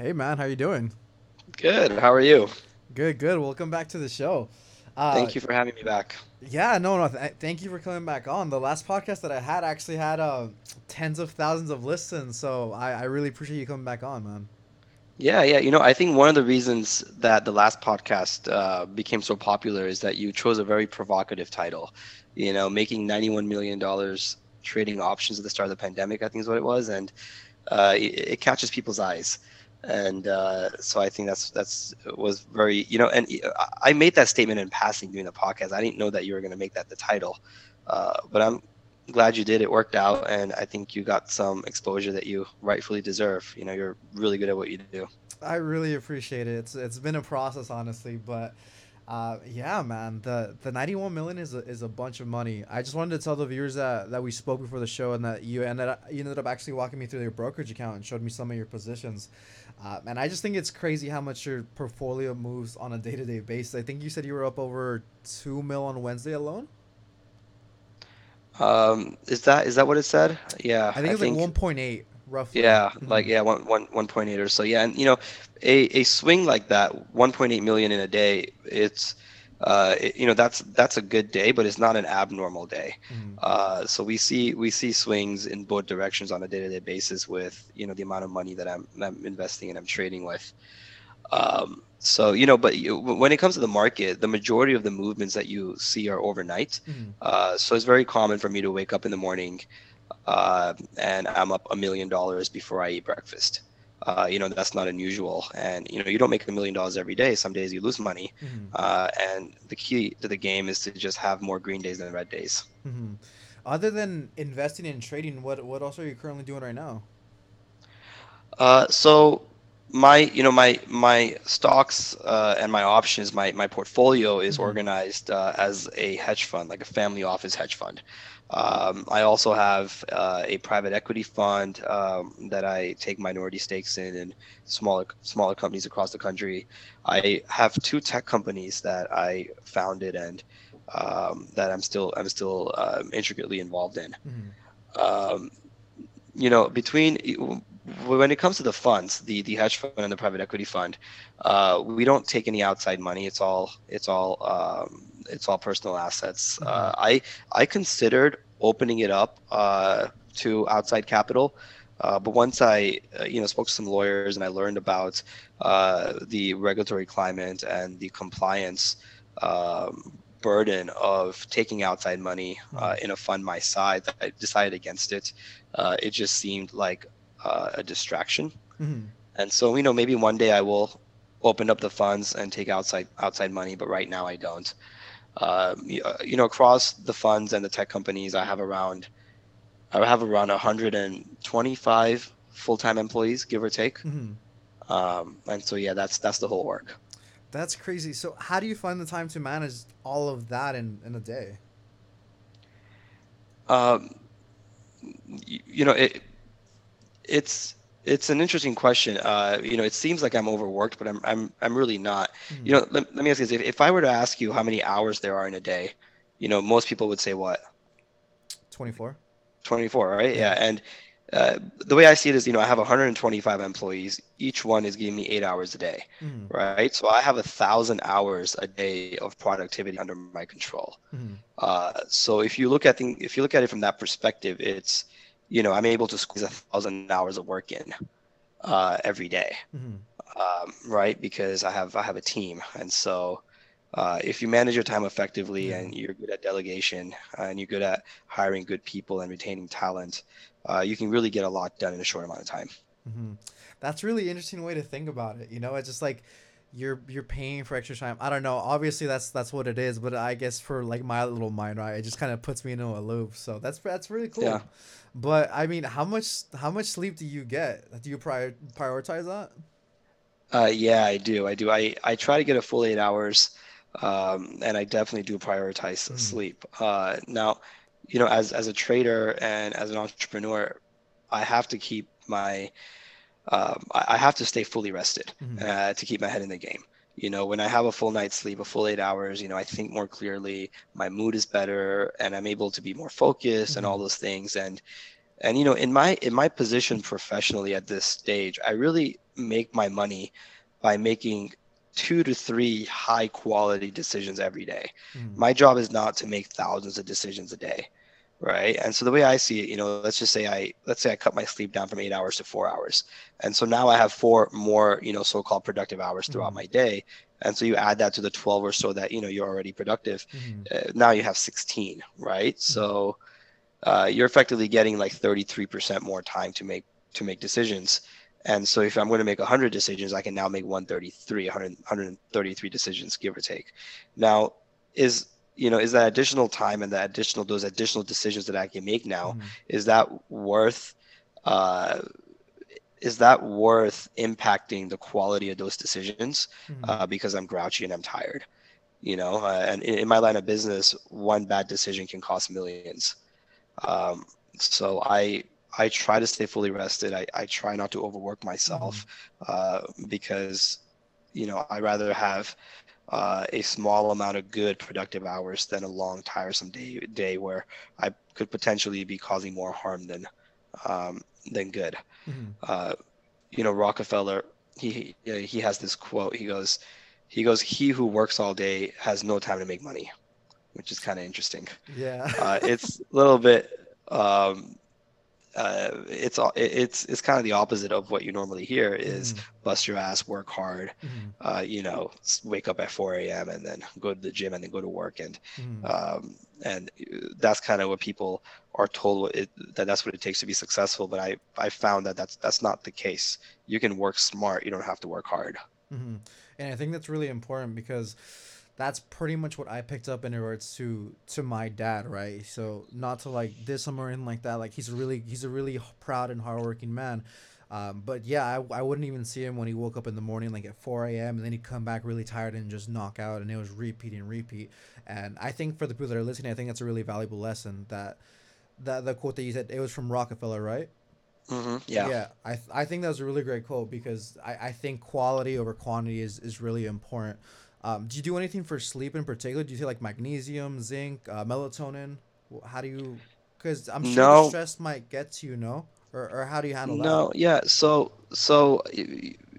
Hey man, how you doing? Good. How are you? Good, good. Welcome back to the show. Uh, Thank you for having me back. Yeah, no, no. Th- thank you for coming back on. The last podcast that I had actually had uh, tens of thousands of listens, so I, I really appreciate you coming back on, man. Yeah, yeah. You know, I think one of the reasons that the last podcast uh, became so popular is that you chose a very provocative title. You know, making $91 million trading options at the start of the pandemic, I think is what it was. And uh, it, it catches people's eyes. And uh, so I think that's that's was very you know, and I made that statement in passing during the podcast. I didn't know that you were going to make that the title, uh, but I'm glad you did. It worked out, and I think you got some exposure that you rightfully deserve. You know, you're really good at what you do. I really appreciate it. It's it's been a process, honestly, but uh, yeah, man, the the 91 million is a, is a bunch of money. I just wanted to tell the viewers that, that we spoke before the show and that you ended up, you ended up actually walking me through your brokerage account and showed me some of your positions. Uh, and I just think it's crazy how much your portfolio moves on a day to day basis. I think you said you were up over two mil on Wednesday alone. Um, is that is that what it said? Yeah, I think I it's think, like 1.8 roughly. Yeah, mm-hmm. like yeah, one one one point eight or so. Yeah, and you know, a a swing like that, 1.8 million in a day, it's uh, it, you know that's that's a good day, but it's not an abnormal day. Mm-hmm. Uh, so we see we see swings in both directions on a day-to-day basis with you know the amount of money that I'm, I'm investing and I'm trading with. Um, so you know, but you, when it comes to the market, the majority of the movements that you see are overnight. Mm-hmm. Uh, so it's very common for me to wake up in the morning, uh, and I'm up a million dollars before I eat breakfast. Uh, you know that's not unusual, and you know you don't make a million dollars every day. Some days you lose money, mm-hmm. uh, and the key to the game is to just have more green days than red days. Mm-hmm. Other than investing and trading, what what else are you currently doing right now? Uh, so my you know my my stocks uh, and my options my my portfolio is mm-hmm. organized uh, as a hedge fund like a family office hedge fund um, I also have uh, a private equity fund um, that I take minority stakes in in smaller smaller companies across the country. I have two tech companies that I founded and um, that I'm still I'm still um, intricately involved in. Mm-hmm. Um, you know, between when it comes to the funds, the the hedge fund and the private equity fund, uh, we don't take any outside money. It's all it's all um, it's all personal assets. Mm-hmm. Uh, I I considered opening it up uh, to outside capital, uh, but once I uh, you know spoke to some lawyers and I learned about uh, the regulatory climate and the compliance um, burden of taking outside money uh, mm-hmm. in a fund my size, I decided against it. it just seemed like a distraction. Mm-hmm. And so, you know, maybe one day I will open up the funds and take outside outside money, but right now I don't. Um, uh, you know, across the funds and the tech companies, I have around I have around 125 full-time employees, give or take. Mm-hmm. Um, and so yeah, that's that's the whole work. That's crazy. So how do you find the time to manage all of that in, in a day? Um, you, you know, it it's it's an interesting question. Uh, you know, it seems like I'm overworked, but I'm I'm I'm really not. Mm-hmm. You know, let, let me ask you this: if, if I were to ask you how many hours there are in a day, you know, most people would say what? Twenty four. Twenty four, right? Yeah. yeah. And uh, the way I see it is, you know, I have 125 employees. Each one is giving me eight hours a day, mm-hmm. right? So I have a thousand hours a day of productivity under my control. Mm-hmm. Uh, so if you look at the, if you look at it from that perspective, it's you know, I'm able to squeeze a thousand hours of work in uh, every day, mm-hmm. um, right? Because I have I have a team, and so uh, if you manage your time effectively mm-hmm. and you're good at delegation and you're good at hiring good people and retaining talent, uh, you can really get a lot done in a short amount of time. Mm-hmm. That's really interesting way to think about it. You know, it's just like you're you're paying for extra time. I don't know. Obviously, that's that's what it is. But I guess for like my little mind, right, it just kind of puts me into a loop. So that's that's really cool. Yeah. But I mean, how much how much sleep do you get? Do you prior, prioritize that? Uh, yeah, I do. I do. I I try to get a full eight hours, um, and I definitely do prioritize mm. sleep. Uh, now, you know, as as a trader and as an entrepreneur, I have to keep my um, I, I, have to stay fully rested mm-hmm. uh, to keep my head in the game. You know, when I have a full night's sleep, a full eight hours, you know, I think more clearly, my mood is better, and I'm able to be more focused mm-hmm. and all those things. And And you know, in my in my position professionally at this stage, I really make my money by making two to three high quality decisions every day. Mhm. My job is not to make thousands of decisions a day, right? And so the way I see it, you know, let's just say I let's say I cut my sleep down from 8 hours to 4 hours. And so now I have four more, you know, so-called productive hours throughout Mhm. my day. And so you add that to the 12 or so that, you know, you're already productive. Mhm. Uh, now you have 16, right? So uh, you're effectively getting like 33% more time to make to make decisions. And so if I'm going to make 100 decisions, I can now make 133, 100, 133 decisions, give or take. Now, is you know is that additional time and that additional those additional decisions that I can make now Mhm. is that worth uh, is that worth impacting the quality of those decisions Mhm. uh, because I'm grouchy and I'm tired? You know, uh, and in, in my line of business, one bad decision can cost millions. Um, so I I try to stay fully rested. I, I try not to overwork myself uh, because you know I rather have uh, a small amount of good productive hours than a long tiresome day day where I could potentially be causing more harm than um, than good. Mhm. Uh, you know Rockefeller he he has this quote. He goes he goes he who works all day has no time to make money, which is kind of interesting Yeah. uh, it's a little bit um, uh, it's all- it's it's kind of the opposite of what you normally hear is Mhm. bust your ass work hard Mhm. uh, you know wake up at 4 a.m and then go to the gym and then go to work and Mhm. um, and that's kind of what people are told what it, that that's what it takes to be successful but i i found that that's that's not the case you can work smart you don't have to work hard And I think that's really important because that's pretty much what I picked up in regards to to my dad, right? So not to like diss him or anything like that. Like he's a really he's a really proud and hardworking man. Um, but yeah, I, I wouldn't even see him when he woke up in the morning like at 4 a.m. and then he'd come back really tired and just knock out and it was repeat and repeat. And I think for the people that are listening, I think that's a really valuable lesson that that the quote that you said it was from Rockefeller, right? hmm yeah Yeah, I th- I think that was a really great quote because I, I think quality over quantity is, is really important. Um, do you do anything for sleep in particular? Do you take like magnesium, zinc, uh, melatonin? How do you? Because I'm sure No. stress might get to you, no? Or, or how do you handle that? No, yeah. So, so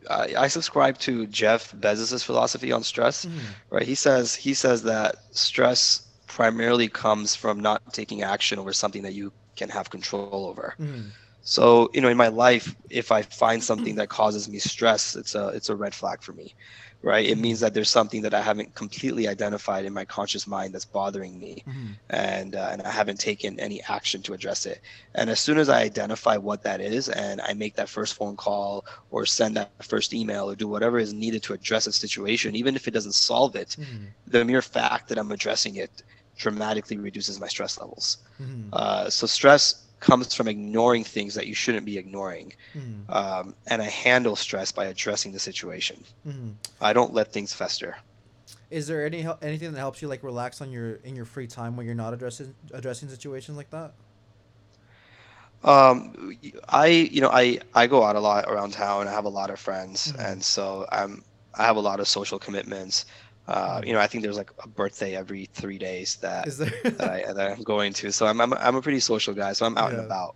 I, I subscribe to Jeff Bezos's philosophy on stress. Mhm, Right? He says he says that stress primarily comes from not taking action over something that you can have control over. mhm, So, you know, in my life, if I find something that causes me stress, it's a it's a red flag for me. Right? It means that there's something that I haven't completely identified in my conscious mind that's bothering me mhm, and uh, and I haven't taken any action to address it. And as soon as I identify what that is, and I make that first phone call or send that first email or do whatever is needed to address a situation, even if it doesn't solve it, mhm, the mere fact that I'm addressing it dramatically reduces my stress levels. mhm, Uh, so stress comes from ignoring things that you shouldn't be ignoring, mhm, um, and I handle stress by addressing the situation. mhm. I don't let things fester. Is there any anything that helps you like relax on your in your free time when you're not addressing addressing situations like that? Um, I, you know, I, I go out a lot around town. I have a lot of friends, Mhm. and so I'm, I have a lot of social commitments. Uh, you know, I think there's like a birthday every three days that, that, I, that I'm going to. So I'm, I'm, I'm a pretty social guy. So I'm out Yeah. and about,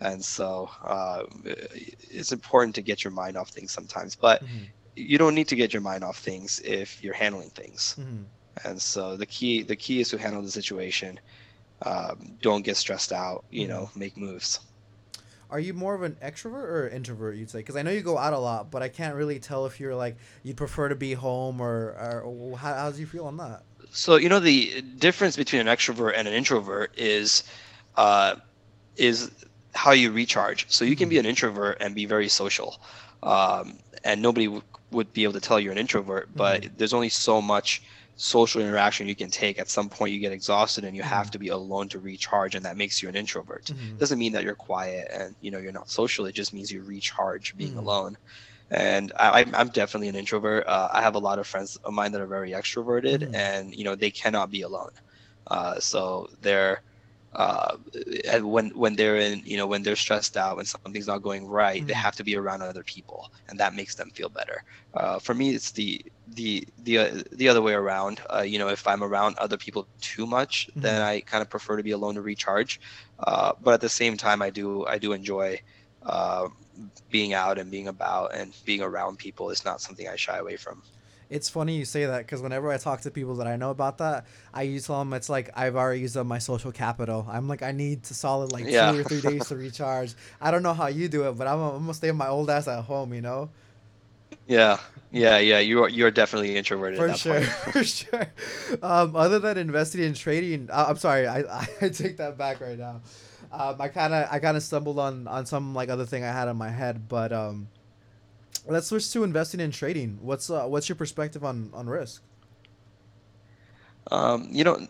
and so uh, it's important to get your mind off things sometimes. But Mhm, you don't need to get your mind off things if you're handling things. mhm. And so the key, the key is to handle the situation. Um, don't get stressed out. You Mhm. know, make moves. Are you more of an extrovert or introvert? You'd say because I know you go out a lot, but I can't really tell if you're like you'd prefer to be home or, or how how do you feel on that? So you know the difference between an extrovert and an introvert is, uh, is how you recharge. So you can be an introvert and be very social, um, and nobody w- would be able to tell you're an introvert. But there's only so much social interaction you can take. At some point, you get exhausted and you have Mhm. to be alone to recharge, and that makes you an introvert. Mhm. Doesn't mean that you're quiet and you know you're not social. It just means you recharge being Mhm. alone. And I, I'm- I'm definitely an introvert. Uh, I have a lot of friends of mine that are very extroverted, Mhm. and you know they cannot be alone. Uh, so they're uh, and when when they're in you know when they're stressed out when something's not going right mm-hmm. they have to be around other people and that makes them feel better. Uh, for me it's the the the uh, the other way around. Uh, you know if i'm around other people too much mm-hmm. then i kind of prefer to be alone to recharge. Uh, but at the same time i do i do enjoy uh, being out and being about and being around people. Is not something i shy away from it's funny you say that because whenever I talk to people that I know about that, I use them. It's like I've already used up my social capital. I'm like I need to solid like yeah. two or three days to recharge. I don't know how you do it, but I'm, I'm gonna stay my old ass at home. You know. Yeah, yeah, yeah. You are you're definitely introverted. For sure, for sure. Um, other than investing in trading, uh, I'm sorry, I, I take that back right now. Um, I kind of I kind of stumbled on on some like other thing I had in my head, but um, let's switch to investing in trading. What's uh, what's your perspective on on risk? Um, you know,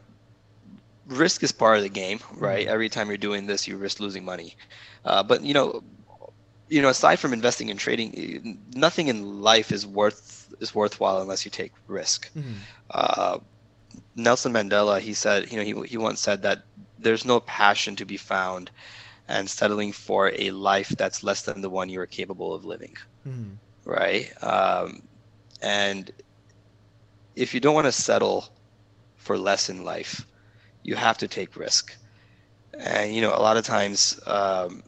risk is part of the game, right? Mm-hmm. Every time you're doing this, you risk losing money. Uh, but you know, you know, aside from investing in trading, nothing in life is worth is worthwhile unless you take risk. Mm-hmm. Uh, Nelson Mandela, he said, you know, he he once said that there's no passion to be found and settling for a life that's less than the one you are capable of living. Mm-hmm right? Um, and if you don't want to settle for less in life, you have to take risk. And you know, a lot of times, um,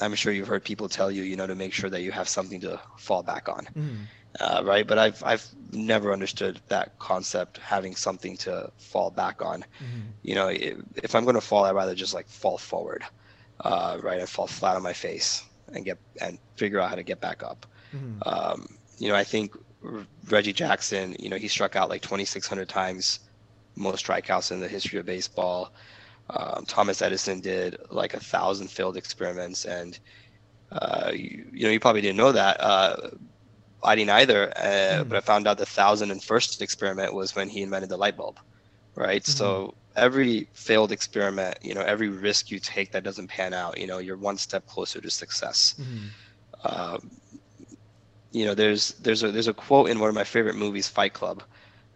I'm sure you've heard people tell you, you know, to make sure that you have something to fall back on, mm. uh, right? But I've I've never understood that concept, having something to fall back on. Mm. You know, if, if I'm going to fall, I'd rather just like fall forward, uh, right? And fall flat on my face and get and figure out how to get back up. Mm-hmm. Um, you know, I think Reggie Jackson, you know, he struck out like 2,600 times, most strikeouts in the history of baseball. Um, Thomas Edison did like a thousand failed experiments, and uh, you, you, know, you probably didn't know that. Uh, I didn't either, uh, mm-hmm. but I found out the thousand and first experiment was when he invented the light bulb, right? Mm-hmm. So every failed experiment, you know, every risk you take that doesn't pan out, you know, you're one step closer to success. Mm-hmm. Um, you know, there's there's a there's a quote in one of my favorite movies, Fight Club.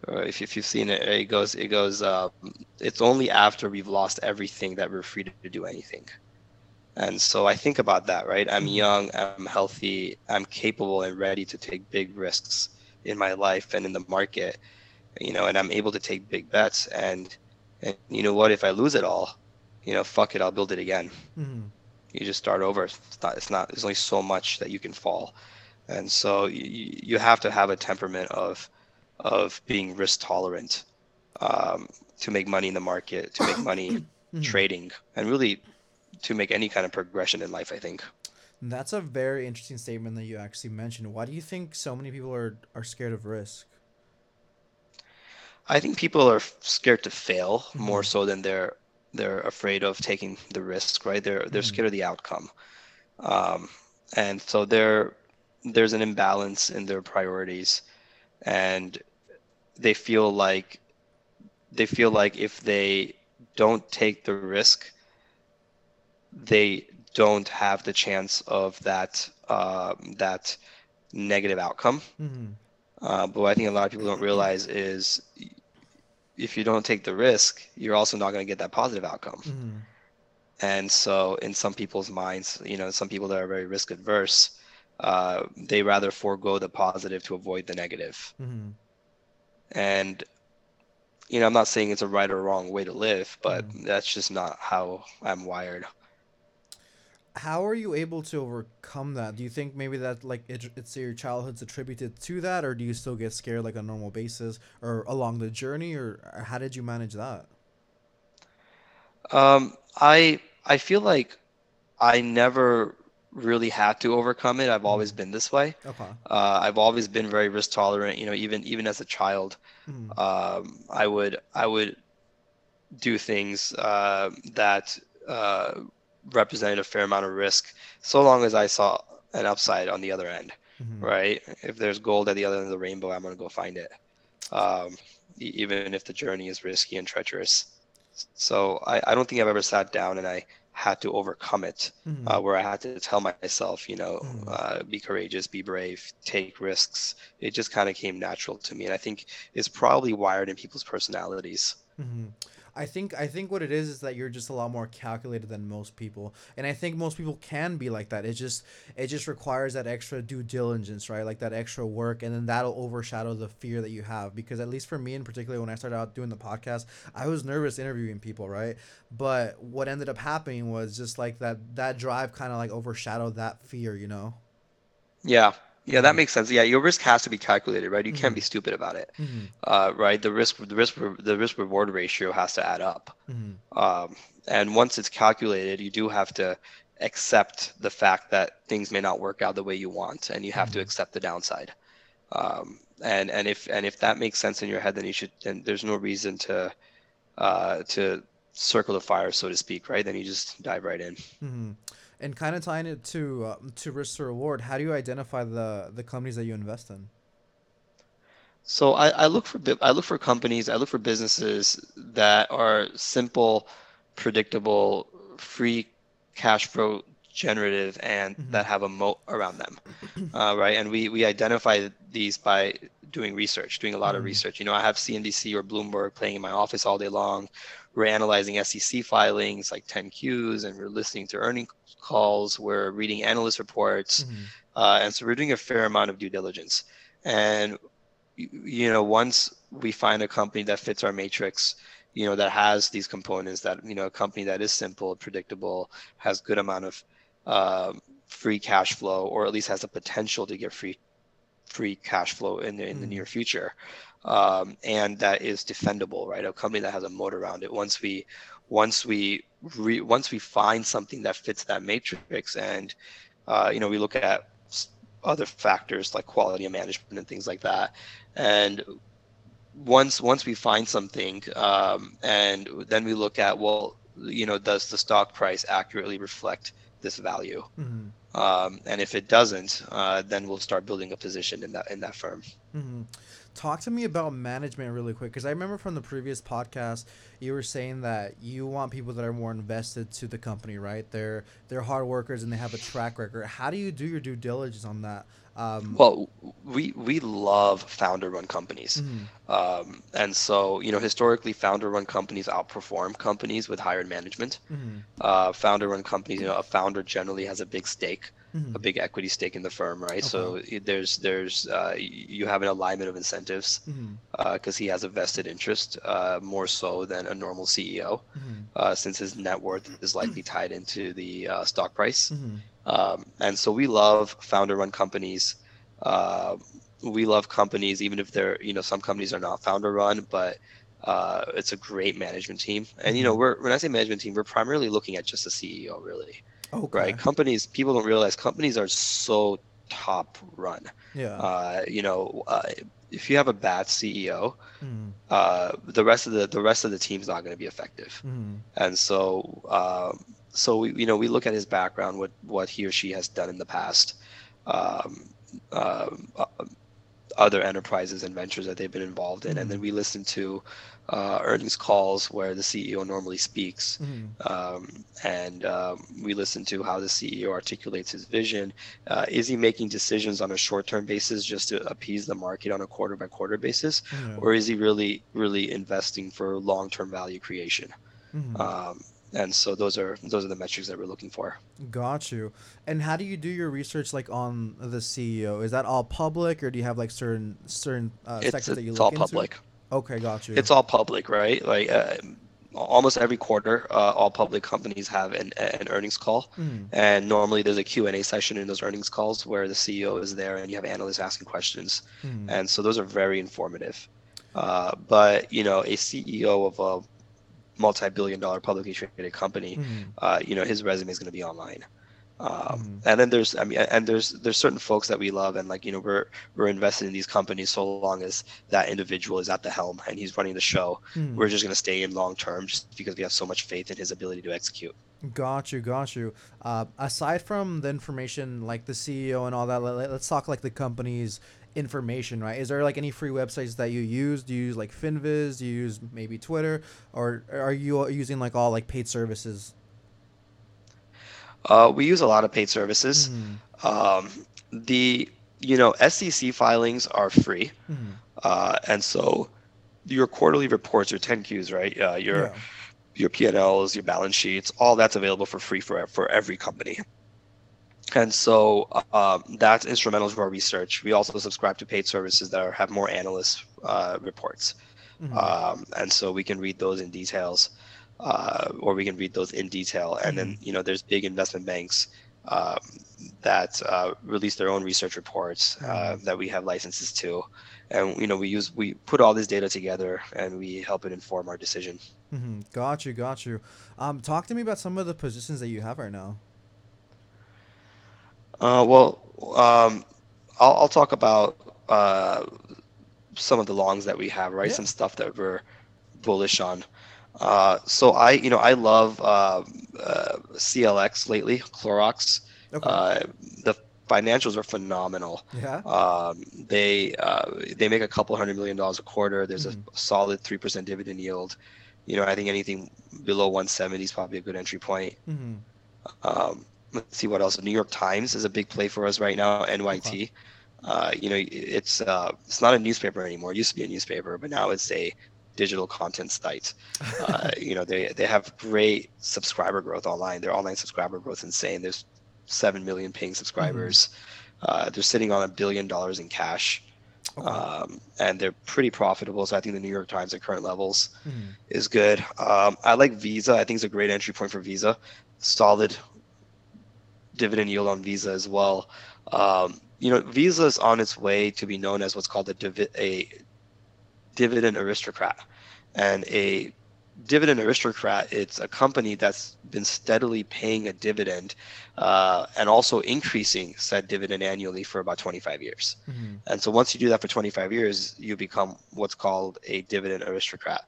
Uh, if if you've seen it, it goes it goes. Uh, it's only after we've lost everything that we're free to do anything. And so I think about that, right? I'm mm-hmm. young, I'm healthy, I'm capable and ready to take big risks in my life and in the market, you know, and I'm able to take big bets. And and you know what? If I lose it all, you know, fuck it, I'll build it again. Mm-hmm. You just start over. It's not. It's not. There's only so much that you can fall and so you, you have to have a temperament of of being risk tolerant um, to make money in the market, to make money mm-hmm. trading, and really to make any kind of progression in life. I think. That's a very interesting statement that you actually mentioned. Why do you think so many people are, are scared of risk? I think people are scared to fail mm-hmm. more so than they're they're afraid of taking the risk. Right? They're they're mm-hmm. scared of the outcome, um, and so they're there's an imbalance in their priorities and they feel like they feel like if they don't take the risk they don't have the chance of that uh, that negative outcome mm-hmm. uh, but what i think a lot of people don't realize is if you don't take the risk you're also not going to get that positive outcome mm-hmm. and so in some people's minds you know some people that are very risk adverse uh, they rather forego the positive to avoid the negative. Mm-hmm. And you know, I'm not saying it's a right or wrong way to live, but mm-hmm. that's just not how I'm wired. How are you able to overcome that? Do you think maybe that like it, it's your childhood's attributed to that, or do you still get scared like on a normal basis, or along the journey, or, or how did you manage that? Um, I I feel like I never really had to overcome it. I've always mm-hmm. been this way. Okay. Uh, I've always been very risk tolerant. You know, even even as a child, mm. um, I would I would do things uh, that uh, represented a fair amount of risk, so long as I saw an upside on the other end. Mm-hmm. Right? If there's gold at the other end of the rainbow, I'm gonna go find it, um, even if the journey is risky and treacherous. So I, I don't think I've ever sat down and I had to overcome it, mm-hmm. uh, where I had to tell myself, you know, mm-hmm. uh, be courageous, be brave, take risks. It just kind of came natural to me, and I think it's probably wired in people's personalities. Mm-hmm. I think I think what it is is that you're just a lot more calculated than most people, and I think most people can be like that. It just it just requires that extra due diligence, right? Like that extra work, and then that'll overshadow the fear that you have. Because at least for me in particular, when I started out doing the podcast, I was nervous interviewing people, right? But what ended up happening was just like that that drive kind of like overshadowed that fear, you know. Yeah, yeah, that makes sense. Yeah, your risk has to be calculated, right? You can't Mhm. be stupid about it, Mm-hmm. uh, right? The risk, the risk, the risk reward ratio has to add up. Mm-hmm. Um, and once it's calculated, you do have to accept the fact that things may not work out the way you want, and you have to Mhm. accept the downside. Um, and and if and if that makes sense in your head, then you should. Then there's no reason to uh, to circle the fire, so to speak, right? Then you just dive right in. Mm-hmm. And kind of tying it to uh, to risk to reward, how do you identify the the companies that you invest in? So I, I look for I look for companies, I look for businesses that are simple, predictable, free cash flow generative, and Mhm. that have a moat around them, uh, right? And we we identify these by doing research, doing a lot of Mhm. research. You know, I have CNBC or Bloomberg playing in my office all day long. We're analyzing SEC filings like 10Qs, and we're listening to earning calls. We're reading analyst reports. Mm-hmm. Uh, and so we're doing a fair amount of due diligence. And you know, once we find a company that fits our matrix, you know, that has these components, that you know, a company that is simple, predictable, has good amount of um, free cash flow, or at least has the potential to get free free cash flow in the in the Mm. near future, um, and that is defendable, right? A company that has a moat around it. Once we once we re, once we find something that fits that matrix, and uh, you know, we look at other factors like quality of management and things like that, and once once we find something, um, and then we look at well, you know, does the stock price accurately reflect this value? Mm-hmm. Um, and if it doesn't, uh, then we'll start building a position in that in that firm. Mm-hmm. Talk to me about management really quick, because I remember from the previous podcast you were saying that you want people that are more invested to the company, right? They're they're hard workers and they have a track record. How do you do your due diligence on that? Um, Well, we we love founder-run companies, mhm, um, and so you know historically, founder-run companies outperform companies with hired management. mhm, Uh, founder-run companies, you know, a founder generally has a big stake, a mhm. big equity stake in the firm, right? So there's there's uh, you have an alignment of incentives because he has a vested interest uh, more so than a normal CEO, mhm, uh, since his net worth is likely tied into the uh, stock price. mhm, Um, and so we love founder-run companies. We love companies, even if they're, you know, some companies are not founder-run, but uh, it's a great management team. And you know, Mhm. we're when I say management team, we're primarily looking at just the CEO, really, Okay. right? Companies, people don't realize companies are so top-run. Yeah. Uh, you know, uh, if you have a bad CEO, Mhm, uh, the rest of the the rest of the team's not going to be effective mhm, and so um, so we you know we look at his background what what he or she has done in the past um, um, uh, other enterprises and ventures that they've been involved in and then Mhm. we listen to uh, earnings calls where the CEO normally speaks mhm, um, and um, we listen to how the CEO articulates his vision. Uh, is he making decisions on a short-term basis just to appease the market on a quarter-by-quarter basis, yeah, or is he really, really investing for long-term value creation? mhm. Um, and so those are those are the metrics that we're looking for. Got you. And how do you do your research like on the CEO? Is that all public, or do you have like certain certain uh, It's sectors that you look at? it's look all into? public. Okay, got you. It's all public, right? Like uh, almost every quarter, uh, all public companies have an an earnings call. Mhm, And normally there's a Q&A session in those earnings calls where the CEO is there and you have analysts asking questions. mhm, And so those are very informative. Uh, but, you know, a CEO of a multi-billion dollar publicly traded company, mhm, uh, you know, his resume is going to be online. Um, Mhm. And then there's, I mean, and there's there's certain folks that we love, and like you know, we're we're invested in these companies so long as that individual is at the helm and he's running the show. mhm. We're just going to stay in long term, just because we have so much faith in his ability to execute. Got you, got you. Uh, aside from the information, like the CEO and all that, let, us talk like the company's information, right? Is there like any free websites that you use? Do you use like Finviz? Do you use maybe Twitter, or are you using like all like paid services? Uh, we use a lot of paid services. Mhm, Um, the you know SEC filings are free, mhm, uh, and so your quarterly reports, your 10Qs, right? Uh, your Yeah. your P&Ls, your balance sheets, all that's available for free for for every company. And so um, that's instrumental to our research. We also subscribe to paid services that are, have more analyst uh, reports, Mhm. um, and so we can read those in details, uh, or we can read those in detail. And then you know there's big investment banks um, that uh, release their own research reports uh, Mhm. that we have licenses to, and you know we use we put all this data together and we help it inform our decision. Mhm. Got you. Got you. Um, talk to me about some of the positions that you have right now. Uh, well, um, I'll, I'll talk about uh, some of the longs that we have, right? Yeah. Some stuff that we're bullish on. Uh, so I, you know, I love uh, uh, CLX lately, Clorox. Okay. Uh, the financials are phenomenal. yeah. Um, they uh, they make a couple hundred million dollars a quarter. There's Mhm. a solid three percent dividend yield. You know, I think anything below 170 is probably a good entry point. hmm Um, let's see what else. The New York Times is a big play for us right now. NYT. Uh, you know, it's uh, it's not a newspaper anymore. It used to be a newspaper, but now it's a digital content site. Uh, you know, they they have great subscriber growth online. Their online subscriber growth is insane. There's seven million paying subscribers. Uh, they're sitting on a billion dollars in cash, okay. um, and they're pretty profitable. So I think the New York Times at current levels Mhm. is good. Um, I like Visa. I think it's a great entry point for Visa. Solid dividend yield on Visa as well. Um, you know, Visa is on its way to be known as what's called a, divi- a dividend aristocrat, and a dividend aristocrat. It's a company that's been steadily paying a dividend, uh, and also increasing said dividend annually for about 25 years. Mhm. And so once you do that for 25 years, you become what's called a dividend aristocrat.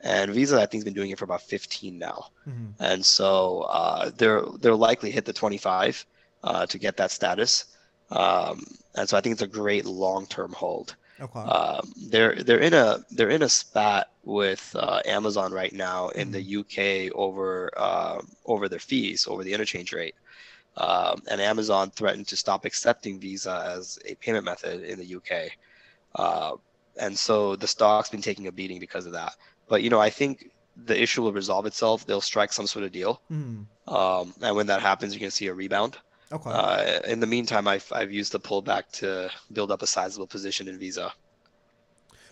And Visa, I think, has been doing it for about 15 now. Mhm. And so uh, they're they're likely hit the 25 uh, to get that status. Um, and so I think it's a great long-term hold. Okay. Um, they're they're in a they're in a spat with uh, Amazon right now in the UK over um over their fees over the interchange rate. Um, and Amazon threatened to stop accepting Visa as a payment method in the UK. Uh, and so the stock's been taking a beating because of that. But you know, I think the issue will resolve itself. They'll strike some sort of deal, Mhm. um, and when that happens, you're gonna see a rebound. Okay. Uh, in the meantime, I've, I've used the pullback to build up a sizable position in Visa.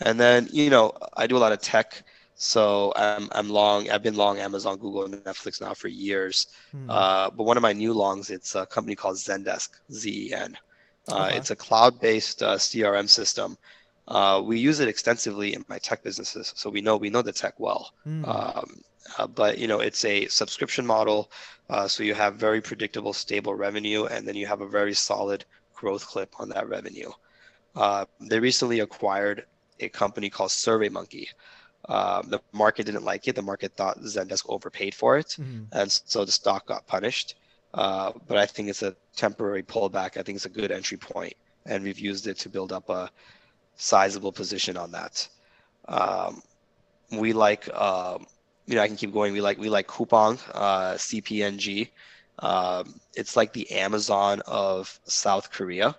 And then, you know, I do a lot of tech. So I'm, I'm long, I've been long Amazon, Google, and Netflix now for years. Mhm. Uh, but one of my new longs, it's a company called Zendesk, Z-E-N. Uh, Okay. It's a cloud-based uh, CRM system. Uh, we use it extensively in my tech businesses, so we know we know the tech well. Mhm. Um, uh, but you know, it's a subscription model, uh, so you have very predictable, stable revenue, and then you have a very solid growth clip on that revenue. Uh, they recently acquired a company called SurveyMonkey. Um, the market didn't like it. The market thought Zendesk overpaid for it, Mhm. and so the stock got punished. Uh, but I think it's a temporary pullback. I think it's a good entry point, and we've used it to build up a sizable position on that. Um, we like, um, you know, I can keep going. We like we like Coupang, uh, CPNG. Um, it's like the Amazon of South Korea.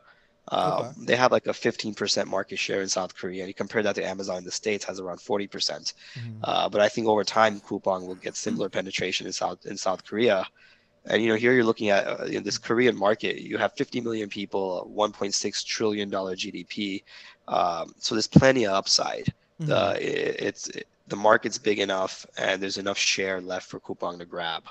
Uh, Okay. They have like a 15% market share in South Korea. And you compare that to Amazon in the States has around 40%. Mhm. Uh, but I think over time, Coupang will get similar penetration in South in South Korea. And you know, here you're looking at uh, in this Korean market, you have 50 million people, 1.6 trillion dollar GDP. Um, so there's plenty of upside. Mhm. Uh, it, it's it, the market's big enough, and there's enough share left for Coupang to grab.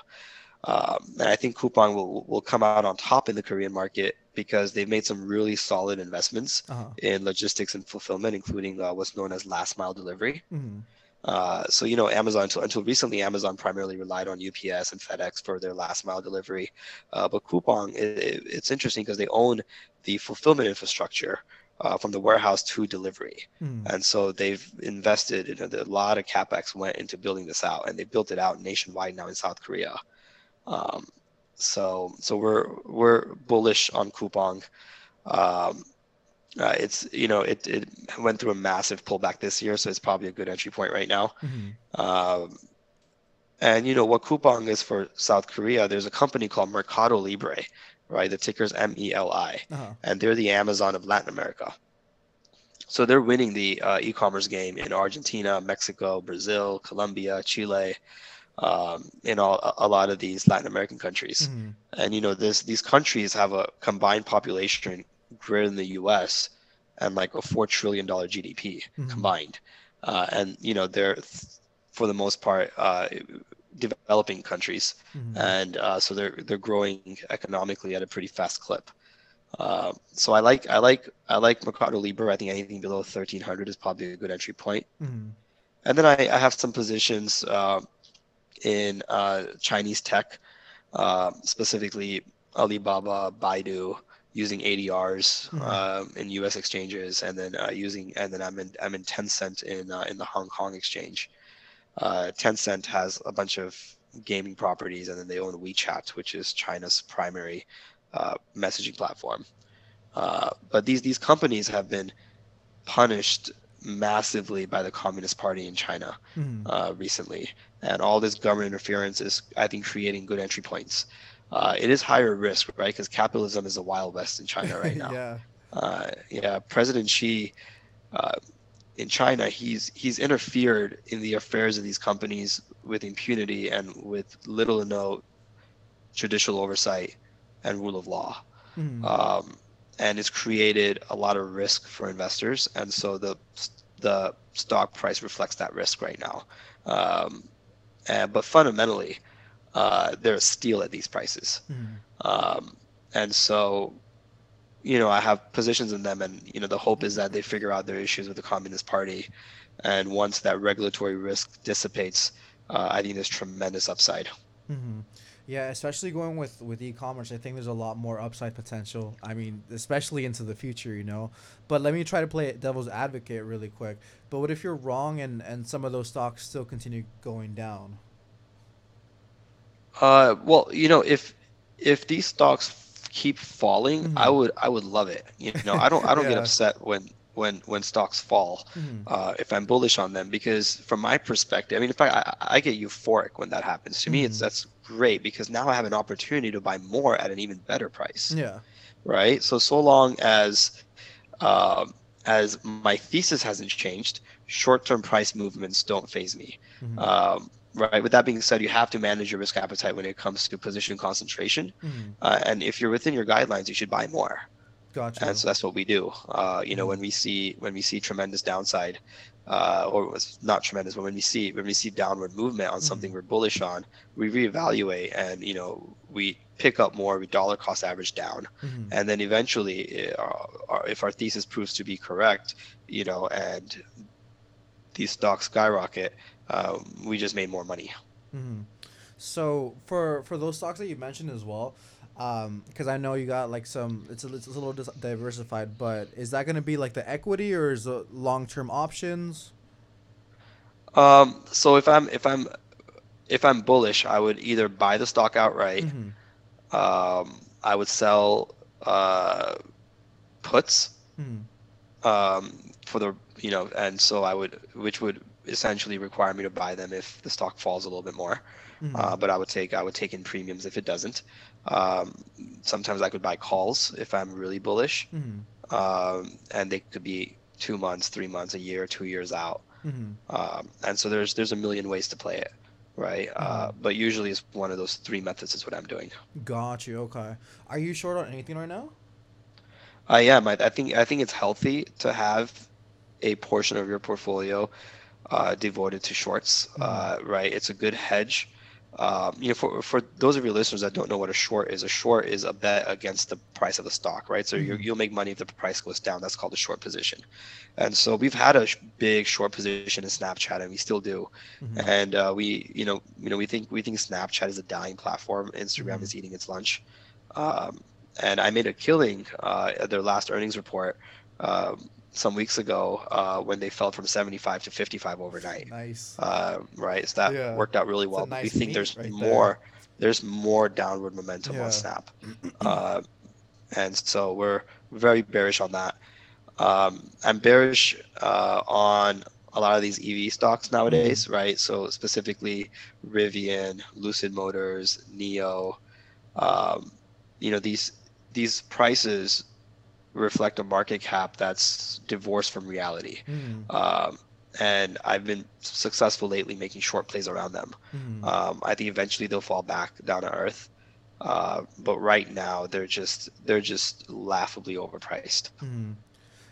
Um, and I think Coupang will will come out on top in the Korean market because they've made some really solid investments Uh-huh. in logistics and fulfillment, including uh, what's known as last mile delivery. Mhm. Uh, so you know, Amazon until, until recently, Amazon primarily relied on UPS and FedEx for their last mile delivery. Uh, but Coupang, it, it- it's interesting because they own the fulfillment infrastructure uh, from the warehouse to delivery, Mhm. and so they've invested. You know, a lot of capex went into building this out, and they built it out nationwide now in South Korea. Um, so so we're we're bullish on Coupang. Um, uh, it's you know it, it went through a massive pullback this year, so it's probably a good entry point right now. Mhm. Um, and you know what Coupang is for South Korea? There's a company called Mercado Libre, right? The ticker's M E L I, Uh-huh. and they're the Amazon of Latin America. so they're winning the uh, e-commerce game in Argentina, Mexico, Brazil, Colombia, Chile, um, in all, a lot of these Latin American countries. Mm-hmm. And you know, this these countries have a combined population greater than the U.S. and like a four trillion dollar GDP Mhm. combined. Uh, and you know, they're for the most part uh, developing countries, Mhm. and uh, so they're they're growing economically at a pretty fast clip. Uh, so I like I like I like Mercado Libre. I think anything below 1300 is probably a good entry point. Mhm. And then I, I have some positions uh, in uh, Chinese tech, uh, specifically Alibaba, Baidu, using ADRs Mhm. um, in U.S. exchanges, and then uh, using and then I'm in I'm in Tencent in uh, in the Hong Kong exchange. Uh, Tencent has a bunch of gaming properties, and then they own WeChat, which is China's primary uh, messaging platform. Uh, but these these companies have been punished massively by the Communist Party in China uh, recently, and all this government interference is, I think, creating good entry points. Uh, it is higher risk, right? Because capitalism is a wild west in China right now. yeah. uh, yeah, President Xi uh, in China, he's he's interfered in the affairs of these companies with impunity and with little to no judicial oversight and rule of law Mhm. um, and it's created a lot of risk for investors, and so the the stock price reflects that risk right now. Um, and, but fundamentally, uh, they're a steal at these prices, Mhm. um, and so you know I have positions in them, and you know the hope is that they figure out their issues with the Communist Party, and once that regulatory risk dissipates, uh, I think there's tremendous upside. hmm Yeah, especially going with with e-commerce, I think there's a lot more upside potential. I mean, especially into the future, you know. But let me try to play devil's advocate really quick. But what if you're wrong and and some of those stocks still continue going down? Uh, well, you know, if if these stocks keep falling, I Mhm. would I would love it. You know, I don't I don't get upset when when when stocks fall. Mhm. Uh, if I'm bullish on them, because from my perspective, I mean, if I I, I get euphoric when that happens. To me, it's Mhm. that's great because now I have an opportunity to buy more at an even better price, Yeah. right? So so long as um, as my thesis hasn't changed, short-term price movements don't faze me. Mhm. Um, right. With that being said, you have to manage your risk appetite when it comes to position concentration. Mhm. Uh, and if you're within your guidelines, you should buy more. Gotcha. And so that's what we do. Uh, you know, when we see when we see tremendous downside, uh, or it's not tremendous, but when we see when we see downward movement on something we're bullish on, we reevaluate and you know we pick up more, we dollar cost average down, Mhm. and then eventually, uh, if our thesis proves to be correct, you know, and these stocks skyrocket, um, we just made more money. hmm So for for those stocks that you mentioned as well, because I know you got like some, it's a, it's a little dis- diversified, but is that gonna be like the equity or is it long term options? Um, so if I'm if I'm if I'm bullish, I would either buy the stock outright. Mhm. Um, I would sell uh, puts Mhm. um, for the you know, and so I would, which would essentially require me to buy them if the stock falls a little bit more. Mhm. Uh, but I would take I would take in premiums if it doesn't. Um, sometimes I could buy calls if I'm really bullish, Mhm. um, and they could be two months, three months, a year, two years out. Mhm. Um, and so there's there's a million ways to play it, right? Uh, but usually it's one of those three methods is what I'm doing. Got you. Okay. Are you short on anything right now? I am. I, I think I think it's healthy to have a portion of your portfolio uh, devoted to shorts, uh, right? It's a good hedge. Um, you know, for for those of your listeners that don't know what a short is, a short is a bet against the price of the stock, right? So you Mhm. you'll make money if the price goes down. That's called a short position. And so we've had a sh- big short position in Snapchat, and we still do. Mhm. And uh, we, you know, you know, we think we think Snapchat is a dying platform. Instagram Mhm. is eating its lunch. Um, and I made a killing uh, at their last earnings report um, some weeks ago uh, when they fell from 75 to 55 overnight. Nice. Uh, right, so that Yeah. worked out really well. But we think there's right there. more. There's more downward momentum Yeah. on Snap, uh, and so we're very bearish on that. Um, I'm bearish uh, on a lot of these EV stocks nowadays, Mm-hmm. right? So specifically Rivian, Lucid Motors, NIO. Um, you know these these prices reflect a market cap that's divorced from reality. Mhm. Um, and I've been successful lately making short plays around them. Mhm. Um, I think eventually they'll fall back down to earth. Uh, but right now they're just they're just laughably overpriced. Mhm.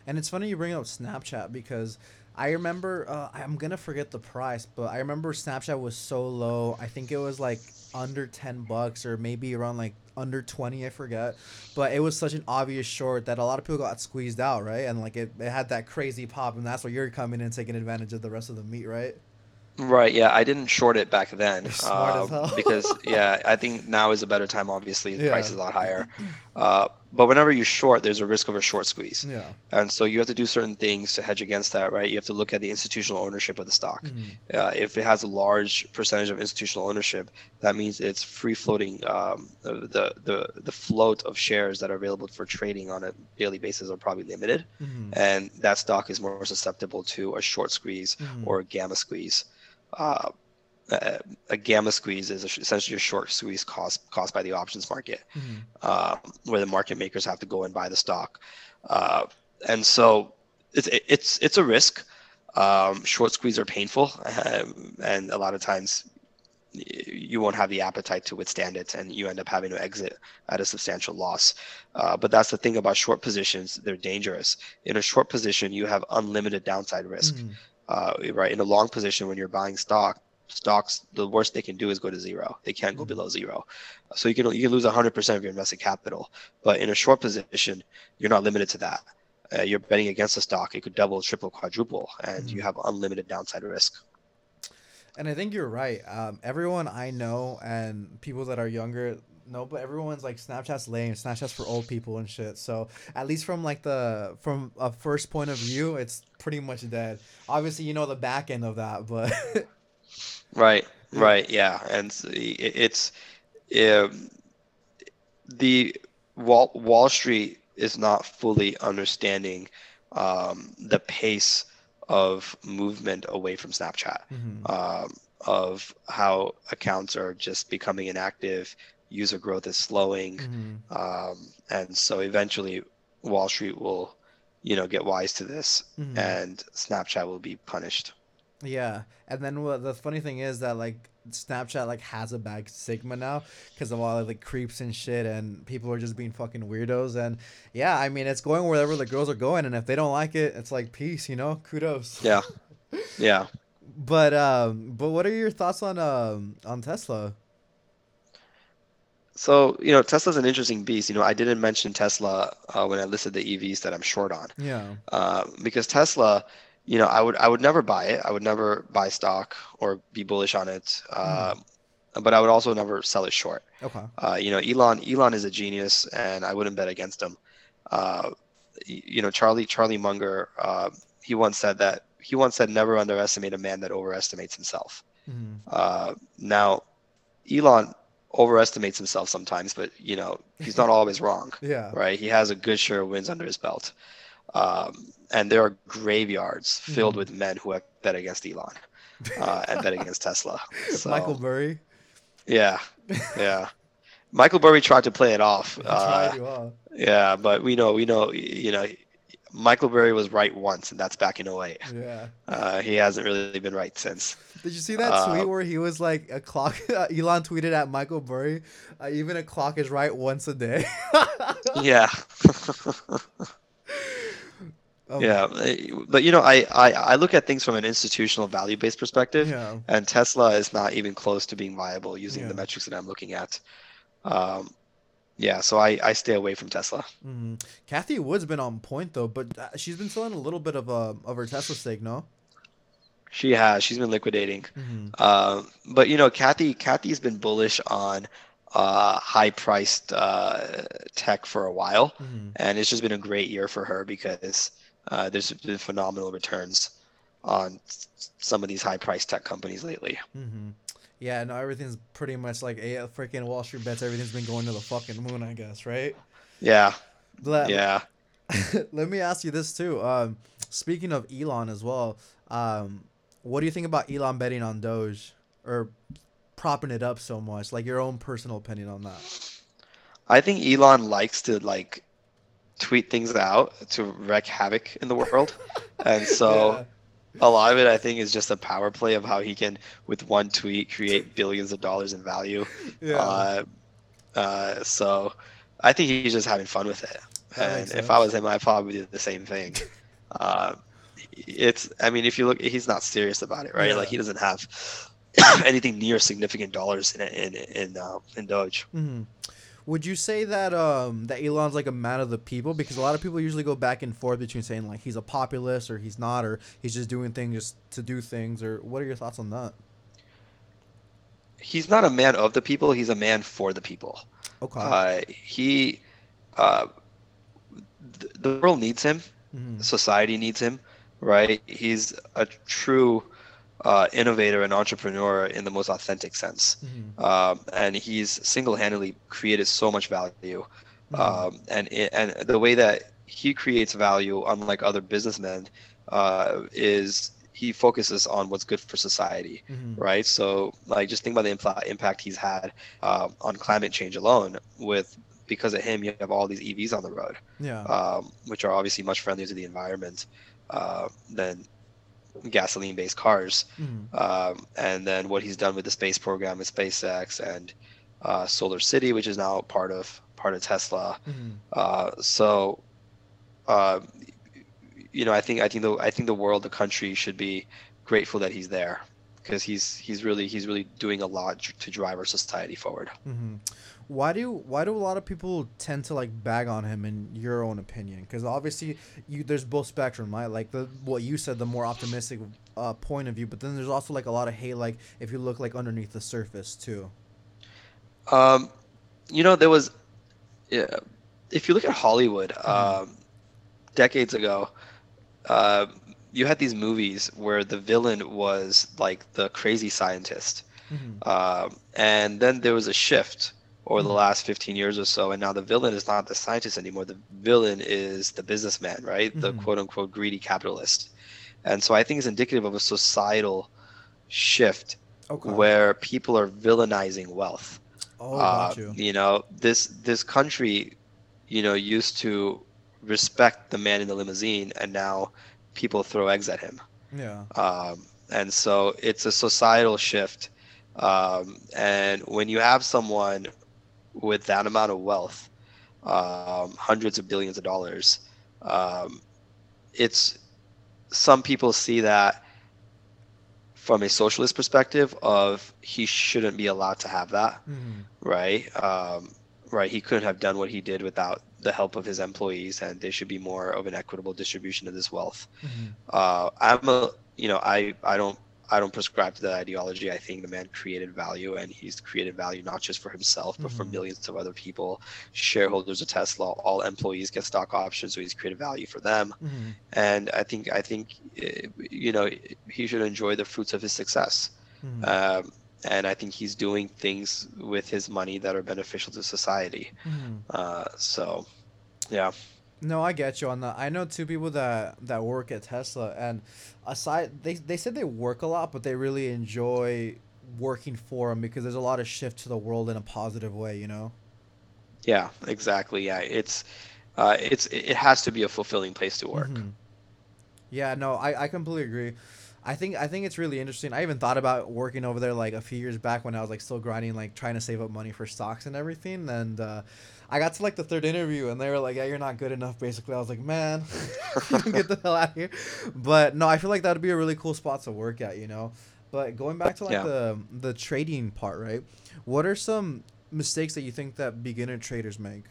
And it's funny you bring up Snapchat because I remember uh, I'm gonna forget the price, but I remember Snapchat was so low. I think it was like under ten bucks or maybe around like under twenty. I forget, but it was such an obvious short that a lot of people got squeezed out, right? And like it, it had that crazy pop, and that's where you're coming in taking advantage of the rest of the meat, right? Right, yeah, I didn't short it back then You're smart as uh, hell. because yeah, I think now is a better time. Obviously, the price is a lot higher. Uh, but whenever you short, there's a risk of a short squeeze, Yeah. and so you have to do certain things to hedge against that. Right, you have to look at the institutional ownership of the stock. Mhm. Uh, if it has a large percentage of institutional ownership, that means it's free floating. Um, the the the float of shares that are available for trading on a daily basis are probably limited, Mhm. and that stock is more susceptible to a short squeeze Mhm. or a gamma squeeze. Uh, a, a gamma squeeze is essentially a short squeeze caused caused by the options market, Mhm. uh, where the market makers have to go and buy the stock, uh, and so it's it's it's a risk. Um, short squeeze are painful, um, and a lot of times you won't have the appetite to withstand it, and you end up having to exit at a substantial loss. Uh, but that's the thing about short positions; they're dangerous. In a short position, you have unlimited downside risk Mhm. uh, right? In a long position, when you're buying stock, stocks, the worst they can do is go to zero. They can't go Mhm. below zero. So you can you can lose 100% of your invested capital. But in a short position, you're not limited to that. Uh, you're betting against a stock; it could double, triple, quadruple, and you Mhm. have unlimited downside risk. And I think you're right. Um, everyone I know and people that are younger know, but everyone's like Snapchat's lame. Snapchat's for old people and shit. So at least from like the from a first point of view, it's pretty much dead. Obviously, you know the back end of that, but Right, right, yeah, and it's um, the Wall Wall Street is not fully understanding um, the pace of movement away from Snapchat, Mhm. um, of how accounts are just becoming inactive, user growth is slowing, Mhm. um, and so eventually Wall Street will, you know, get wise to this, Mhm. and Snapchat will be punished. Yeah, and then what the funny thing is that like Snapchat like has a bad stigma now because of all of the creeps and shit, and people are just being fucking weirdos. And yeah, I mean it's going wherever the girls are going, and if they don't like it, it's like peace, you know, kudos. Yeah, yeah. But um, but what are your thoughts on um on Tesla? So, you know, Tesla's an interesting beast. You know, I didn't mention Tesla uh, when I listed the EVs that I'm short on, Yeah. uh, because Tesla, you know, I would I would never buy it. I would never buy stock or be bullish on it. Uh, but I would also never sell it short. Okay. Uh, you know, Elon Elon is a genius, and I wouldn't bet against him. Uh, you know, Charlie Charlie Munger, uh, he once said that he once said never underestimate a man that overestimates himself. Uh, now, Elon overestimates himself sometimes, but you know he's not always wrong, Yeah. right? He has a good share of wins under his belt, um, and there are graveyards filled Mhm. with men who have bet against Elon uh, and bet against Tesla. So, Michael Burry. yeah, yeah. Michael Burry tried to play it off. Uh, tried you off. yeah, but we know, we know, you know, Michael Burry was right once, and that's back in 08. Yeah. Uh, he hasn't really been right since. Did you see that Uh, tweet where he was like a clock? Elon tweeted at Michael Burry, uh, even a clock is right once a day. Yeah. Oh, Yeah, eh, but you know, I, I I look at things from an institutional value-based perspective, Yeah. and Tesla is not even close to being viable using Yeah. the metrics that I'm looking at. Um, yeah, so I I stay away from Tesla. hmm Cathie Wood's been on point though, but uh, she's been selling a little bit of uh, of her Tesla stake, no? She has, she's been liquidating. Mm-hmm. Um, but you know, Cathie Cathie's been bullish on uh, high-priced uh, tech for a while, Mm-hmm. and it's just been a great year for her because uh, there's been phenomenal returns on some of these high-priced tech companies lately. Mm-hmm. Yeah, no, everything's pretty much like a freaking Wall Street bets. Everything's been going to the fucking moon, I guess, right? Yeah, Let, yeah. let me ask you this too. Um, speaking of Elon as well, um, what do you think about Elon betting on Doge or propping it up so much? Like your own personal opinion on that? I think Elon likes to like tweet things out to wreak havoc in the world, and so a lot of it I think is just a power play of how he can with one tweet create billions of dollars in value. Yeah. Uh, uh, so I think he's just having fun with it. That and if. I was him, I'd probably do the same thing. Uh, it's, I mean, if you look, he's not serious about it, right? Yeah. Like he doesn't have anything near significant dollars in in in uh, in Doge. hmm Would you say that um that Elon's like a man of the people? Because a lot of people usually go back and forth between saying like he's a populist or he's not, or he's just doing things just to do things. Or what are your thoughts on that? He's not a man of the people. He's a man for the people. Okay. Uh, he, uh, th- the world needs him. Mhm. society needs him, right? He's a true uh, innovator and entrepreneur in the most authentic sense. Mhm. Um, and he's single-handedly created so much value. Mhm. Um, and it, and the way that he creates value, unlike other businessmen, uh, is he focuses on what's good for society, Mhm. right? So like just think about the impl- impact he's had uh, on climate change alone. With because of him, you have all these EVs on the road Yeah. um, which are obviously much friendlier to the environment uh, than gasoline-based cars. Mhm. Um, and then what he's done with the space program with SpaceX and uh, Solar City, which is now part of part of Tesla. Mhm. Uh, so, uh, you know, I think I think the I think the world, the country, should be grateful that he's there because he's he's really he's really doing a lot to drive our society forward. hmm Why do why do a lot of people tend to like bag on him in your own opinion? Because obviously you there's both spectrum, right? Like the what you said, the more optimistic uh, point of view, but then there's also like a lot of hate, like if you look like underneath the surface too. Um, you know, there was, yeah, if you look at Hollywood, um, decades ago, uh, you had these movies where the villain was like the crazy scientist, Mhm. um, and then there was a shift over the Mhm. last 15 years or so, and now the villain is not the scientist anymore. The villain is the businessman, right? The Mhm. quote unquote greedy capitalist. And so I think it's indicative of a societal shift Okay. where people are villainizing wealth oh, uh, you. you know this this country you know used to respect the man in the limousine and now people throw eggs at him Yeah. um, and so it's a societal shift um, and when you have someone with that amount of wealth um, hundreds of billions of dollars um, it's some people see that from a socialist perspective of he shouldn't be allowed to have that Mhm. right? Um, right. He couldn't have done what he did without the help of his employees, and there should be more of an equitable distribution of this wealth. Mhm. Uh, I'm a, you know, I I don't I don't prescribe to that ideology. I think the man created value, and he's created value not just for himself, but for Mhm. millions of other people, shareholders of Tesla. All employees get stock options, so he's created value for them. Mhm. And I think I think eh, you know he should enjoy the fruits of his success. Mhm. Um, and I think he's doing things with his money that are beneficial to society. Mhm. Uh, so, yeah. No, I get you on that. I know two people that that work at Tesla, and aside, they they said they work a lot, but they really enjoy working for them because there's a lot of shift to the world in a positive way. You know. Yeah, exactly. Yeah, it's uh, it's it has to be a fulfilling place to work. Mhm. Yeah, no, I, I completely agree. I think I think it's really interesting. I even thought about working over there like a few years back when I was like still grinding, like trying to save up money for stocks and everything. And uh, I got to like the third interview, and they were like, "Yeah, you're not good enough." Basically, I was like, "Man, get the hell out of here." But no, I feel like that'd be a really cool spot to work at, you know. But going back to like Yeah. the the trading part, right? What are some mistakes that you think that beginner traders make?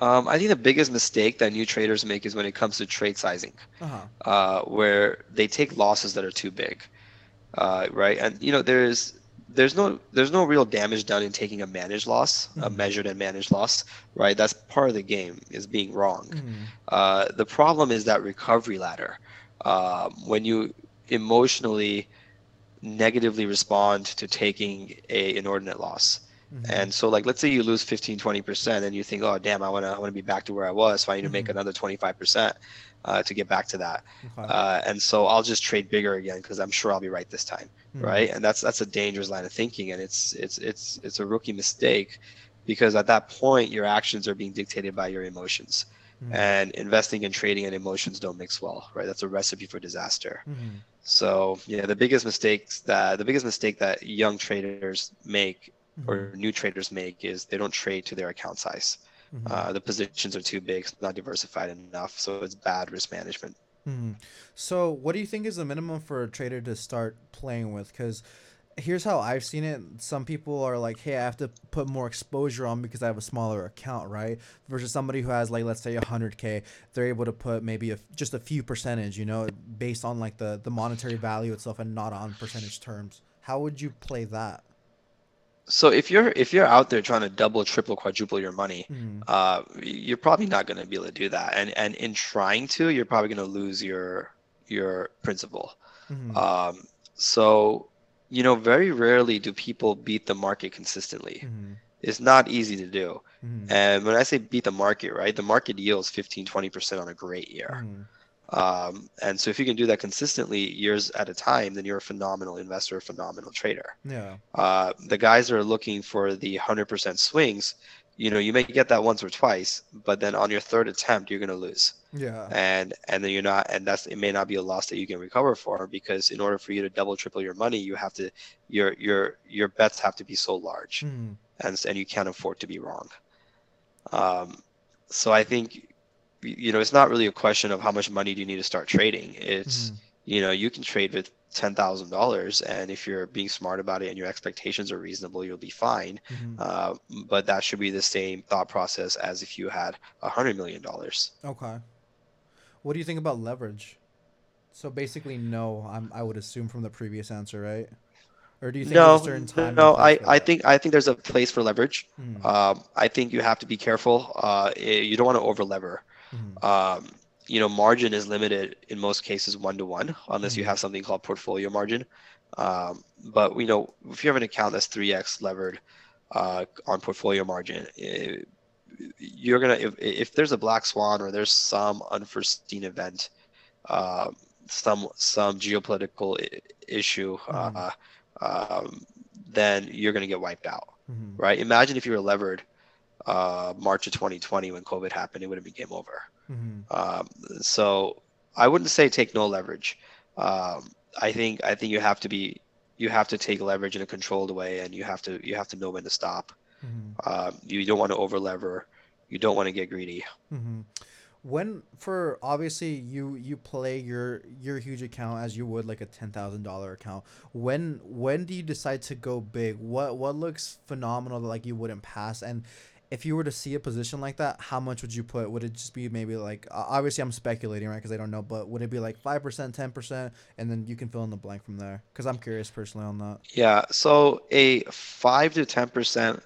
Um, I think the biggest mistake that new traders make is when it comes to trade sizing, Uh huh. uh, where they take losses that are too big, uh, right? And you know, there's there's no there's no real damage done in taking a managed loss, a Mhm. measured and managed loss, right? That's part of the game is being wrong. Mhm. Uh, the problem is that recovery ladder. Um, when you emotionally negatively respond to taking a inordinate loss. Mhm. And so like let's say you lose 15 20% and you think oh damn I want to I want to be back to where I was so I need to make Mhm. another 25% uh, to get back to that. Okay. Uh, and so I'll just trade bigger again because I'm sure I'll be right this time Mhm. right? And that's that's a dangerous line of thinking, and it's it's it's it's a rookie mistake because at that point your actions are being dictated by your emotions Mhm. and investing and trading and emotions don't mix well right that's a recipe for disaster Mhm. so yeah the biggest mistakes that the biggest mistake that young traders make or Mhm. new traders make is they don't trade to their account size Mhm. uh, the positions are too big it's not diversified enough so it's bad risk management Mhm. So, what do you think is the minimum for a trader to start playing with? Because here's how I've seen it. Some people are like, "Hey, I have to put more exposure on because I have a smaller account, right?" Versus somebody who has like, let's say, 100k, they're able to put maybe a, just a few percentage, you know, based on like the the monetary value itself and not on percentage terms. How would you play that? So if you're if you're out there trying to double triple quadruple your money Mhm. uh, you're probably not going to be able to do that and and in trying to you're probably going to lose your your principal Mhm. um, so you know very rarely do people beat the market consistently Mhm. it's not easy to do and when i say beat the market right the market yields 15 20% on a great year. Um, and so if you can do that consistently years at a time then you're a phenomenal investor a phenomenal trader Yeah. uh, the guys that are looking for the 100% swings, you know, you may get that once or twice, but then on your third attempt, you're going to lose. Yeah. And and then you're not, and that's it may not be a loss that you can recover for because in order for you to double triple your money, you have to your your your bets have to be so large, Mhm. and and you can't afford to be wrong. Um, so I think you know it's not really a question of how much money do you need to start trading. It's Mhm. you know you can trade with ten thousand dollars, and if you're being smart about it and your expectations are reasonable, you'll be fine. Mhm. Uh, but that should be the same thought process as if you had a hundred million dollars. Okay. What do you think about leverage? So basically, no. I'm. I would assume from the previous answer, right? Or do you think No, there's a certain time? no, I, I that? think I think there's a place for leverage. Mhm. Um, I think you have to be careful. Uh, you don't want to over lever. Mhm. Um, you know, margin is limited in most cases one to one, unless you Mhm. have something called portfolio margin. Um, but you know, if you have an account that's three x levered uh, on portfolio margin, eh, you're gonna if if there's a black swan or there's some unforeseen event, um, some some geopolitical i- issue, Mhm. uh, um, then you're gonna get wiped out, Mhm. right? Imagine if you were levered uh, March of 2020 when COVID happened, it would have been game over. Mhm. Um, so I wouldn't say take no leverage. Um, I think I think you have to be you have to take leverage in a controlled way, and you have to you have to know when to stop. Mhm. Um, you don't want to over lever. You don't want to get greedy. Mhm. When for obviously you you play your your huge account as you would like a ten thousand dollar account. When when do you decide to go big? What what looks phenomenal that like you wouldn't pass? And if you were to see a position like that, how much would you put? Would it just be maybe like uh, obviously I'm speculating right because I don't know, but would it be like five percent, ten percent, and then you can fill in the blank from there? Because I'm curious personally on that. Yeah. So a five to ten percent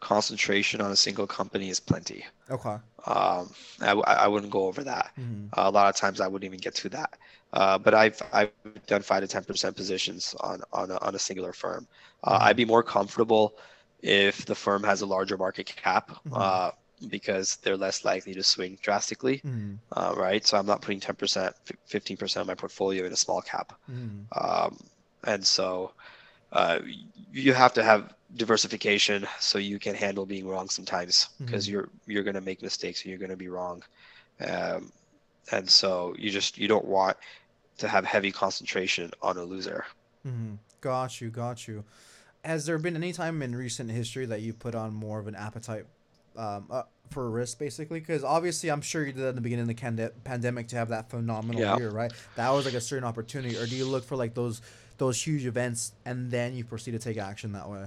concentration on a single company is plenty. Okay. Um, I, I wouldn't go over that. Mm-hmm. a lot of times I wouldn't even get to that. Uh, but I've I've done five to ten percent positions on on a, on a singular firm. Uh, Mhm. I'd be more comfortable if the firm has a larger market cap Mhm. uh, because they're less likely to swing drastically, Mm-hmm. uh, right? So I'm not putting ten percent, fifteen percent of my portfolio in a small cap, Mm-hmm. um, and so uh, you have to have diversification so you can handle being wrong sometimes because Mhm. you're you're going to make mistakes and you're going to be wrong um, and so you just you don't want to have heavy concentration on a loser Mm-hmm. Got you, got you. Has there been any time in recent history that you put on more of an appetite um, uh, for risk, basically? Because obviously, I'm sure you did that in the beginning of the pandemic to have that phenomenal Yeah. year, right? That was like a certain opportunity, or do you look for like those those huge events and then you proceed to take action that way?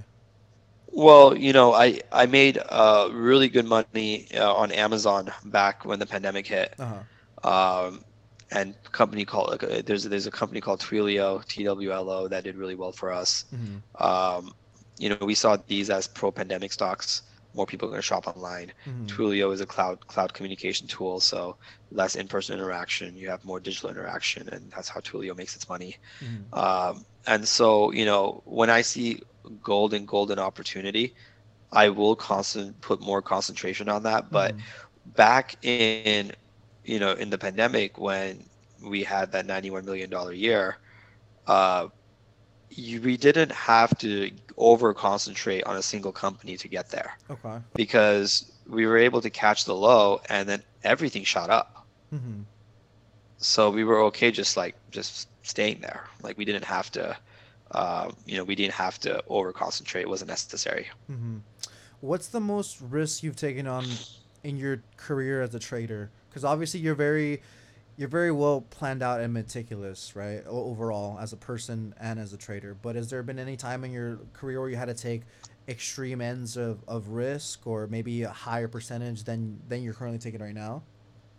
well you know i i made uh, really good money uh, on amazon back when the pandemic hit Uh huh. um, and company called uh, there's there's a company called Twilio TWLO that did really well for us Mm-hmm. um, you know, we saw these as pro-pandemic stocks. More people are going to shop online. Mm-hmm. Twilio is a cloud cloud communication tool, so less in-person interaction. You have more digital interaction, and that's how Twilio makes its money. Mm-hmm. Um, and so, you know, when I see golden golden opportunity, I will constant put more concentration on that. But back in, you know, in the pandemic when we had that 91 million dollar year, uh, you, we didn't have to over concentrate on a single company to get there Okay. because we were able to catch the low and then everything shot up. Mm-hmm. So we were okay just like just staying there. Like we didn't have to, uh, you know, we didn't have to over concentrate. It wasn't necessary. Mm-hmm. What's the most risk you've taken on in your career as a trader? Because obviously you're very, you're very well planned out and meticulous, right? Overall, as a person and as a trader. But has there been any time in your career where you had to take extreme ends of, of risk, or maybe a higher percentage than than you're currently taking right now?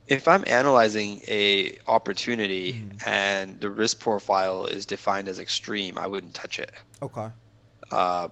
If I'm analyzing a opportunity Mhm. and the risk profile is defined as extreme, I wouldn't touch it. Okay. Uh,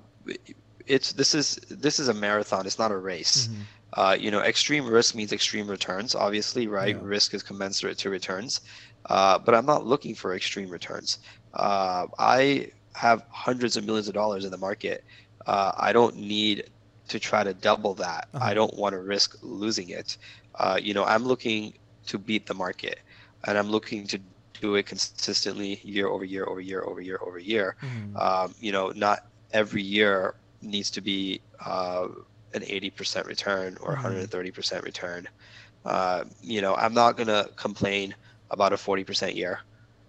it's this is this is a marathon. It's not a race. Mhm. Uh, you know, extreme risk means extreme returns, obviously, right? Yeah. Risk is commensurate to returns. Uh, but I'm not looking for extreme returns. Uh, I have hundreds of millions of dollars in the market. Uh, I don't need to try to double that. Uh-huh. I don't want to risk losing it. Uh, you know, I'm looking to beat the market and I'm looking to do it consistently year over year over year over year over year Mhm. um, you know, not every year needs to be uh, an 80% return or Mhm. 130% return. Uh, you know, I'm not gonna complain about a 40% year.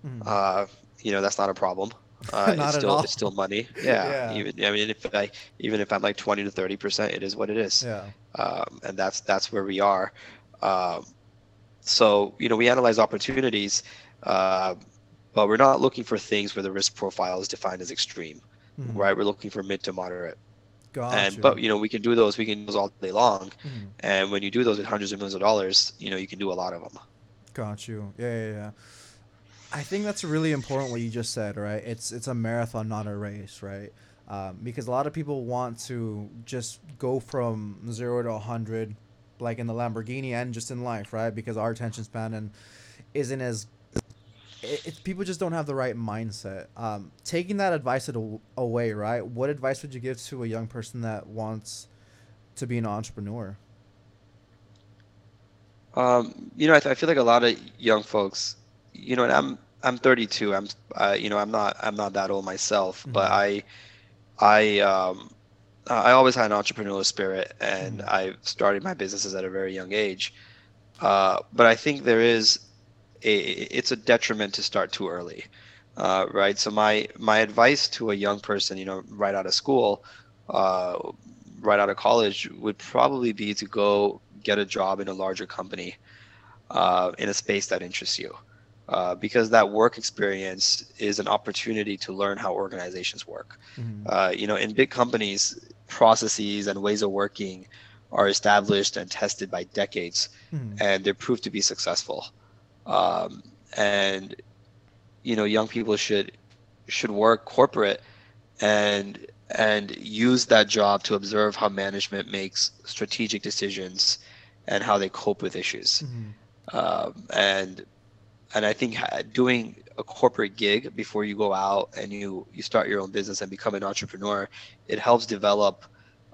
Mhm. Uh, you know, that's not a problem. Uh, Not it's still it's still money. Yeah. Yeah. Even I mean, if I even if I'm like 20 to 30%, it is what it is yeah. um, and that's that's where we are. Um, so you know, we analyze opportunities, uh, but we're not looking for things where the risk profile is defined as extreme, Mhm. right? We're looking for mid to moderate, Got and but you know, we can do those. We can do those all day long, Mhm. and when you do those with hundreds of millions of dollars, you know, you can do a lot of them. Got you. Yeah, yeah, yeah. I think that's really important what you just said, right? It's it's a marathon, not a race, right? Um, because a lot of people want to just go from zero to a hundred, like in the Lamborghini and just in life, right? Because our attention span and isn't as it, it's people just don't have the right mindset. Um, taking that advice away, right? What advice would you give to a young person that wants to be an entrepreneur? Um, you know, I, th- I feel like a lot of young folks, you know, and I'm I'm 32. I'm uh, you know, I'm not I'm not that old myself, but Mhm. I I um I always had an entrepreneurial spirit, and Mhm. I started my businesses at a very young age. Uh, but I think there is it's a detriment to start too early, uh, right? So my my advice to a young person, you know, right out of school, uh, right out of college, would probably be to go get a job in a larger company, uh, in a space that interests you, uh, because that work experience is an opportunity to learn how organizations work. Mhm. Uh, you know, in big companies, processes and ways of working are established and tested by decades, Mhm. and they're proved to be successful. Um, and you know, young people should should work corporate and and use that job to observe how management makes strategic decisions and how they cope with issues. Mhm. Um, and and I think doing a corporate gig before you go out and you you start your own business and become an entrepreneur, it helps develop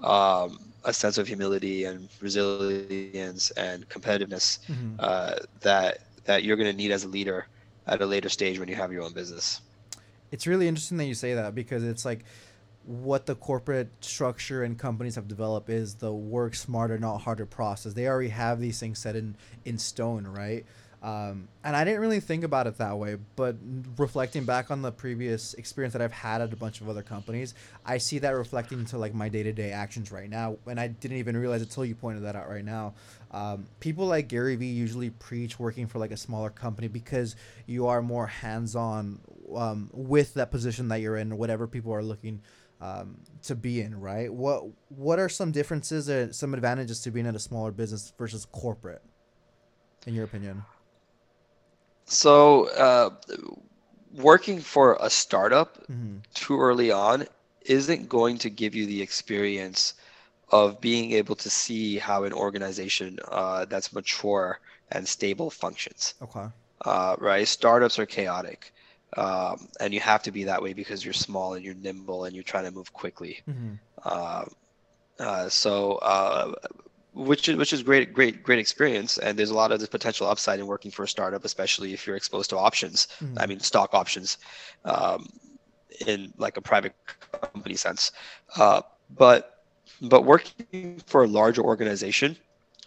um, a sense of humility and resilience and competitiveness Mhm. uh, that that you're going to need as a leader at a later stage when you have your own business. it's really interesting that you say that because it's like what the corporate structure and companies have developed is the work smarter not harder process. They already have these things set in in stone right? Um, and i didn't really think about it that way but reflecting back on the previous experience that i've had at a bunch of other companies i see that reflecting into like my day-to-day actions right now and i didn't even realize it until you pointed that out right now um, people like gary vee usually preach working for like a smaller company because you are more hands-on um, with that position that you're in, whatever people are looking um, to be in, right? What What are some differences or some advantages to being at a smaller business versus corporate, in your opinion? So, uh, working for a startup Mm-hmm. too early on isn't going to give you the experience of being able to see how an organization uh, that's mature and stable functions. Okay. Uh, right? Startups are chaotic, um, and you have to be that way because you're small and you're nimble and you're trying to move quickly. Mm-hmm. Uh, uh, so, uh, which is which is great, great, great experience, and there's a lot of this potential upside in working for a startup, especially if you're exposed to options. Mm-hmm. I mean, stock options. Um, in like a private company sense. Uh, but but working for a larger organization,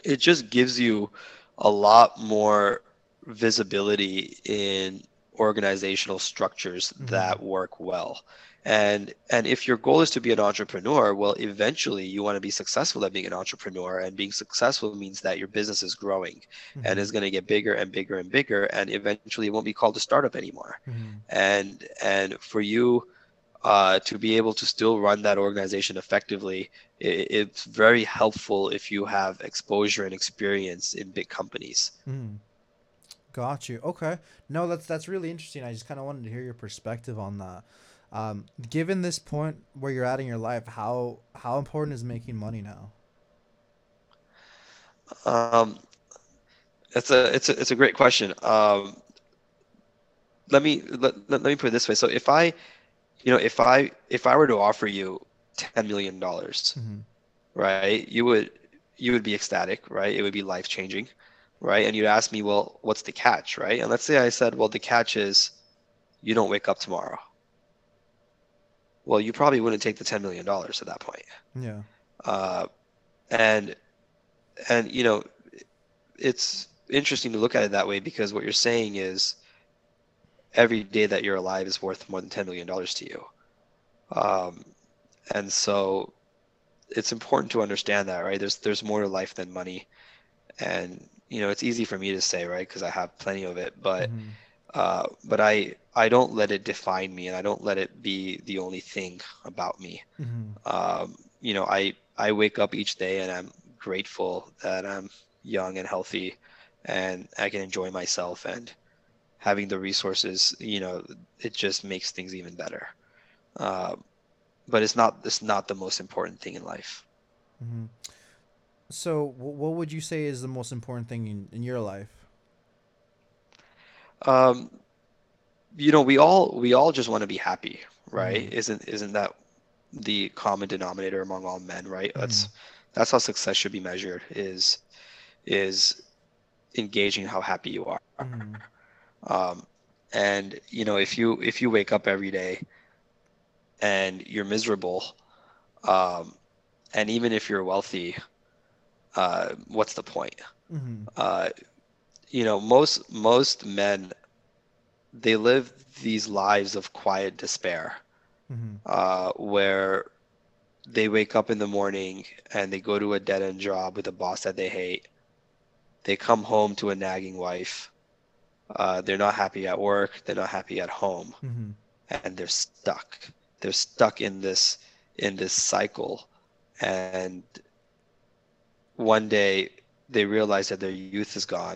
it just gives you a lot more visibility in organizational structures Mm-hmm. that work well. And and if your goal is to be an entrepreneur, well, eventually you want to be successful at being an entrepreneur, and being successful means that your business is growing and Mhm. is going to get bigger and bigger and bigger, and eventually it won't be called a startup anymore. Mhm. And and for you uh, to be able to still run that organization effectively, it, it's very helpful if you have exposure and experience in big companies. Mm. Got you. Okay. No, that's that's really interesting. I just kind of wanted to hear your perspective on that. Um, given this point where you're at in your life, how how important is making money now? Um, it's a it's a it's a great question. Um, let me let, let, let me put it this way. So if I, you know, if I if I were to offer you ten million dollars, hmm right, you would you would be ecstatic, right? It would be life changing, right? And you'd ask me, well, what's the catch, right? And let's say I said, well, the catch is you don't wake up tomorrow. Well, you probably wouldn't take the ten million dollars at that point. Yeah. Uh, and and you know, it's interesting to look at it that way because what you're saying is every day that you're alive is worth more than $10 million to you. Um, and so it's important to understand that, right? There's there's more to life than money. And you know, it's easy for me to say, right? Because I have plenty of it, but Mhm. uh, but I I don't let it define me and I don't let it be the only thing about me Mhm. um, you know, I I wake up each day and I'm grateful that I'm young and healthy, and I can enjoy myself and having the resources. You know, it just makes things even better. Um, but it's not it's not the most important thing in life. Mhm. So, what would you say is the most important thing in, in your life? Um, you know, we all we all just want to be happy, right? Mhm. Isn't isn't that the common denominator among all men, right? That's Mhm. that's how success should be measured is is engaging how happy you are. Mhm. Um, and you know, if you if you wake up every day and you're miserable, um, and even if you're wealthy, uh, what's the point? Mhm. Uh, you know, most most men they live these lives of quiet despair, Mhm. uh, where they wake up in the morning and they go to a dead-end job with a boss that they hate. They come home to a nagging wife. Uh, they're not happy at work. They're not happy at home, Mhm. and they're stuck. They're stuck in this in this cycle, and one day they realize that their youth is gone,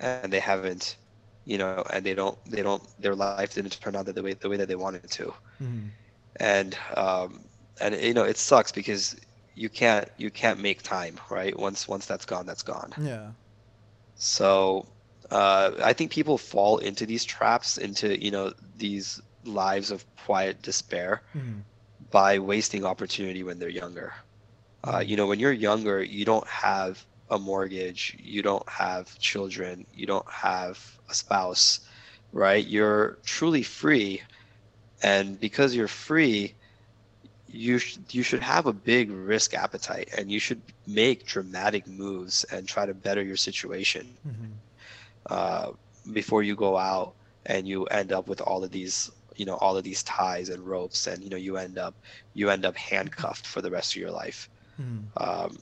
and they haven't, you know, and they don't they don't their life didn't turn out the way the way that they wanted it to Mhm. and um, and you know it sucks because you can't you can't make time right once once that's gone that's gone Yeah. so uh, I think people fall into these traps into you know these lives of quiet despair Mhm. by wasting opportunity when they're younger uh, Mhm. you know when you're younger you don't have a mortgage you don't have children you don't have a spouse right you're truly free and because you're free you sh- you should have a big risk appetite and you should make dramatic moves and try to better your situation Mhm. Uh, before you go out and you end up with all of these you know all of these ties and ropes and you know you end up you end up handcuffed for the rest of your life Mhm. um,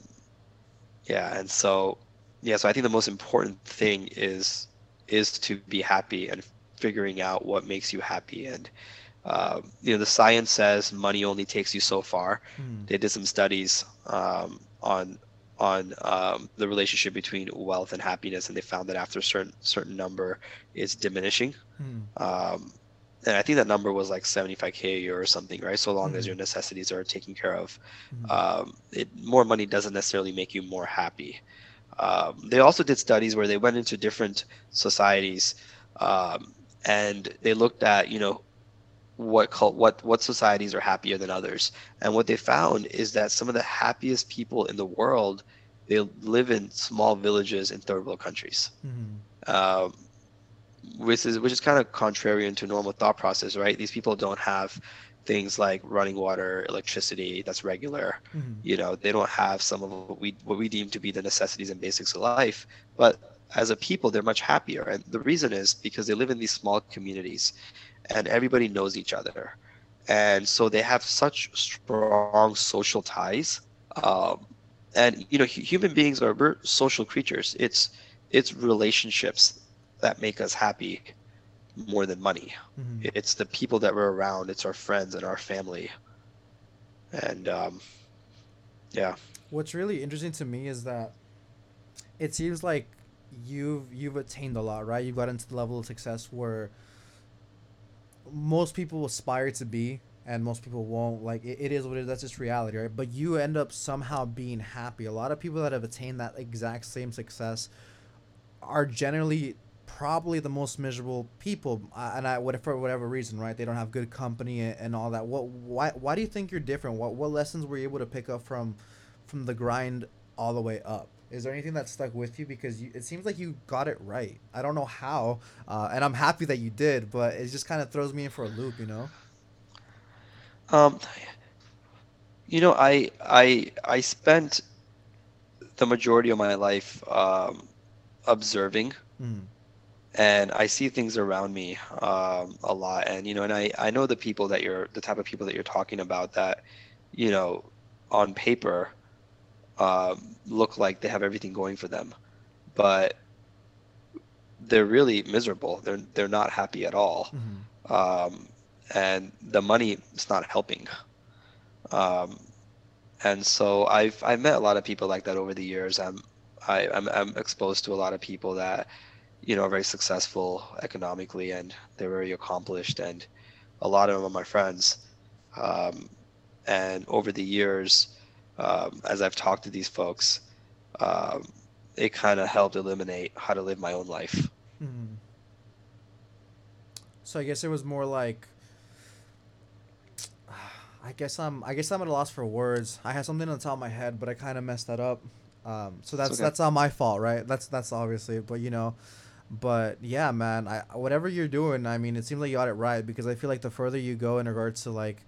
yeah and so yeah so i think the most important thing is is to be happy and figuring out what makes you happy and um, you know the science says money only takes you so far Mhm. they did some studies um, on on um, the relationship between wealth and happiness and they found that after a certain certain number it's diminishing Mhm. um, and i think that number was like 75k a year or something right so long as Mhm. your necessities are taken care of Mhm. um, it, more money doesn't necessarily make you more happy. Um, they also did studies where they went into different societies um, and they looked at, you know, what cult, what what societies are happier than others. And what they found is that some of the happiest people in the world they live in small villages in third world countries. Mhm. Um, which is which is kind of contrarian to normal thought process, right? These people don't have things like running water, electricity that's regular. Mhm. You know, they don't have some of what we what we deem to be the necessities and basics of life. But as a people, they're much happier, and the reason is because they live in these small communities, and everybody knows each other, and so they have such strong social ties. Um, and you know, hu- human beings are we're social creatures. It's it's relationships that make us happy more than money. Mhm. It's the people that we're around. It's our friends and our family. And um, yeah, What's really interesting to me is that it seems like you've you've attained a lot, right? You've gotten to the level of success where most people aspire to be and most people won't. Like it, it is what it is. That's just reality right? But you end up somehow being happy. A lot of people that have attained that exact same success are generally probably the most miserable people uh, and I what for whatever reason right? They don't have good company and, and all that. What why why do you think you're different? What what lessons were you able to pick up from from the grind all the way up is there anything that stuck with you because you, it seems like you got it right i don't know how uh, and i'm happy that you did but it just kind of throws me in for a loop you know um, you know, I I I spent the majority of my life um, observing, mm. and I see things around me um, a lot. And you know, and I I know the people that you're the type of people that you're talking about that, you know, on paper, um, look like they have everything going for them, but they're really miserable. They're they're not happy at all. hmm um, and the money is not helping. Um, and so I've I've met a lot of people like that over the years. I'm I, I'm I'm exposed to a lot of people that you know are very successful economically and they're very accomplished, and a lot of them are my friends. Um, and over the years, um, as I've talked to these folks, um, it kind of helped eliminate how to live my own life. hmm so i guess it was more like i guess i'm i guess i'm at a loss for words i had something on the top of my head but i kind of messed that up um, so that's okay. that's not my fault right that's that's obviously but you know but yeah man i whatever you're doing i mean it seems like you got it right because i feel like the further you go in regards to like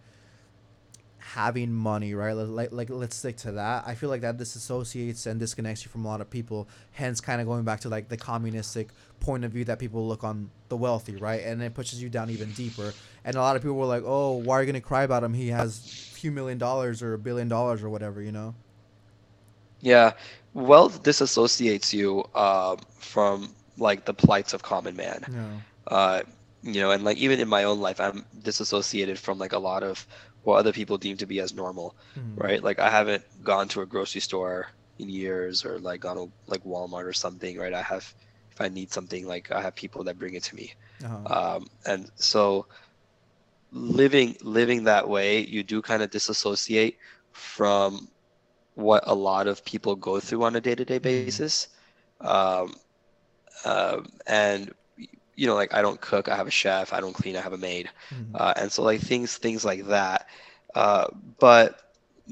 having money right? Like, like, let's stick to that. I feel like that disassociates and disconnects you from a lot of people hence kind of going back to like the communistic point of view that people look on the wealthy right? And it pushes you down even deeper. And a lot of people were like oh why are you gonna cry about him? He has a few million dollars or a billion dollars or whatever you know? Yeah, wealth disassociates you um, from like the plights of common man. yeah. Uh, you know, and like even in my own life, I'm disassociated from like a lot of what other people deem to be as normal, Mhm. right? Like I haven't gone to a grocery store in years or like gone to like Walmart or something, right? I have, if I need something, like I have people that bring it to me. uh-huh. Um, and so living living that way, you do kind of disassociate from what a lot of people go through on a day-to-day basis. Um, um, and you know, like I don't cook, I have a chef. I don't clean, I have a maid. Mhm. Uh, and so like things things like that. Uh, but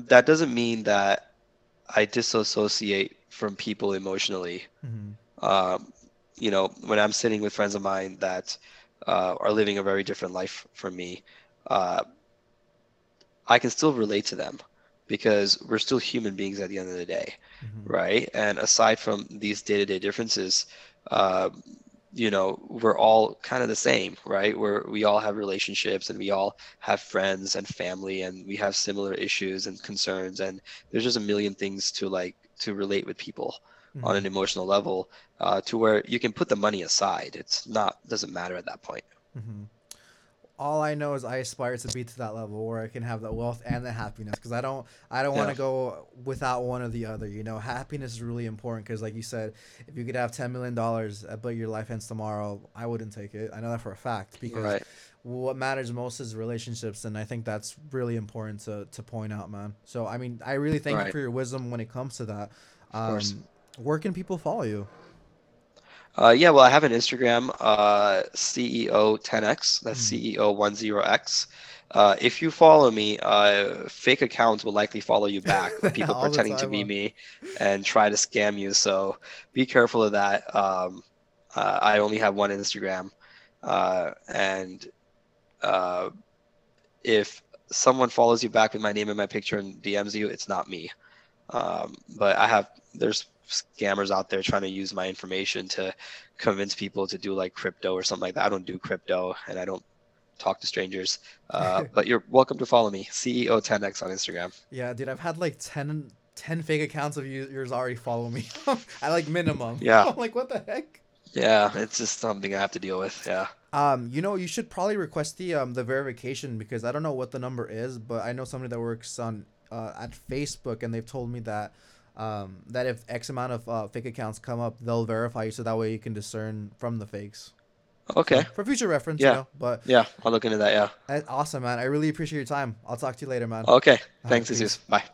that doesn't mean that I disassociate from people emotionally. Mhm. Um, you know, when I'm sitting with friends of mine that uh, are living a very different life from me, uh, I can still relate to them because we're still human beings at the end of the day, Mhm. right? And aside from these day-to-day differences, uh, you know, we're all kind of the same, right? We're we all have relationships and we all have friends and family and we have similar issues and concerns and there's just a million things to like to relate with people on an Mhm. emotional level uh, to where you can put the money aside. It's not doesn't matter at that point. Mhm. All I know is I aspire to be to that level where I can have the wealth and the happiness because I don't I don't want to go without one or the other. You know, happiness is really important because, like you said, if you could have ten million dollars uh, but your life ends tomorrow, I wouldn't take it. I know that for a fact because Right. what matters most is relationships, and I think that's really important to to point out, man. So I mean, I really thank you for your wisdom when it comes to that. Of course. Um, where can people follow you? Uh, yeah, well, I have an Instagram, uh, CEO10X. That's Hmm. CEO10X. Uh, if you follow me, uh, fake accounts will likely follow you back. People pretending to be me and try to scam you. So be careful of that. Um, uh, I only have one Instagram. uh, and uh, if someone follows you back with my name and my picture and DMs you, it's not me. Um, but I have there's scammers out there trying to use my information to convince people to do like crypto or something like that. I don't do crypto and I don't talk to strangers. Uh, but you're welcome to follow me, CEO10x on Instagram. Yeah, dude, I've had like 10, 10 fake accounts of yours already follow me. I like minimum. Yeah. I'm like, what the heck? Yeah, it's just something I have to deal with. Yeah. Um, you know, you should probably request the um the verification because I don't know what the number is, but I know somebody that works on uh, at Facebook and they've told me that um that if X amount of uh, fake accounts come up, they'll verify you so that way you can discern from the fakes. Okay. So, for future reference, Yeah. you know. But Yeah, I'll look into that. Yeah. awesome, man. I really appreciate your time. I'll talk to you later, man. Okay. Thanks. Jesus. Bye.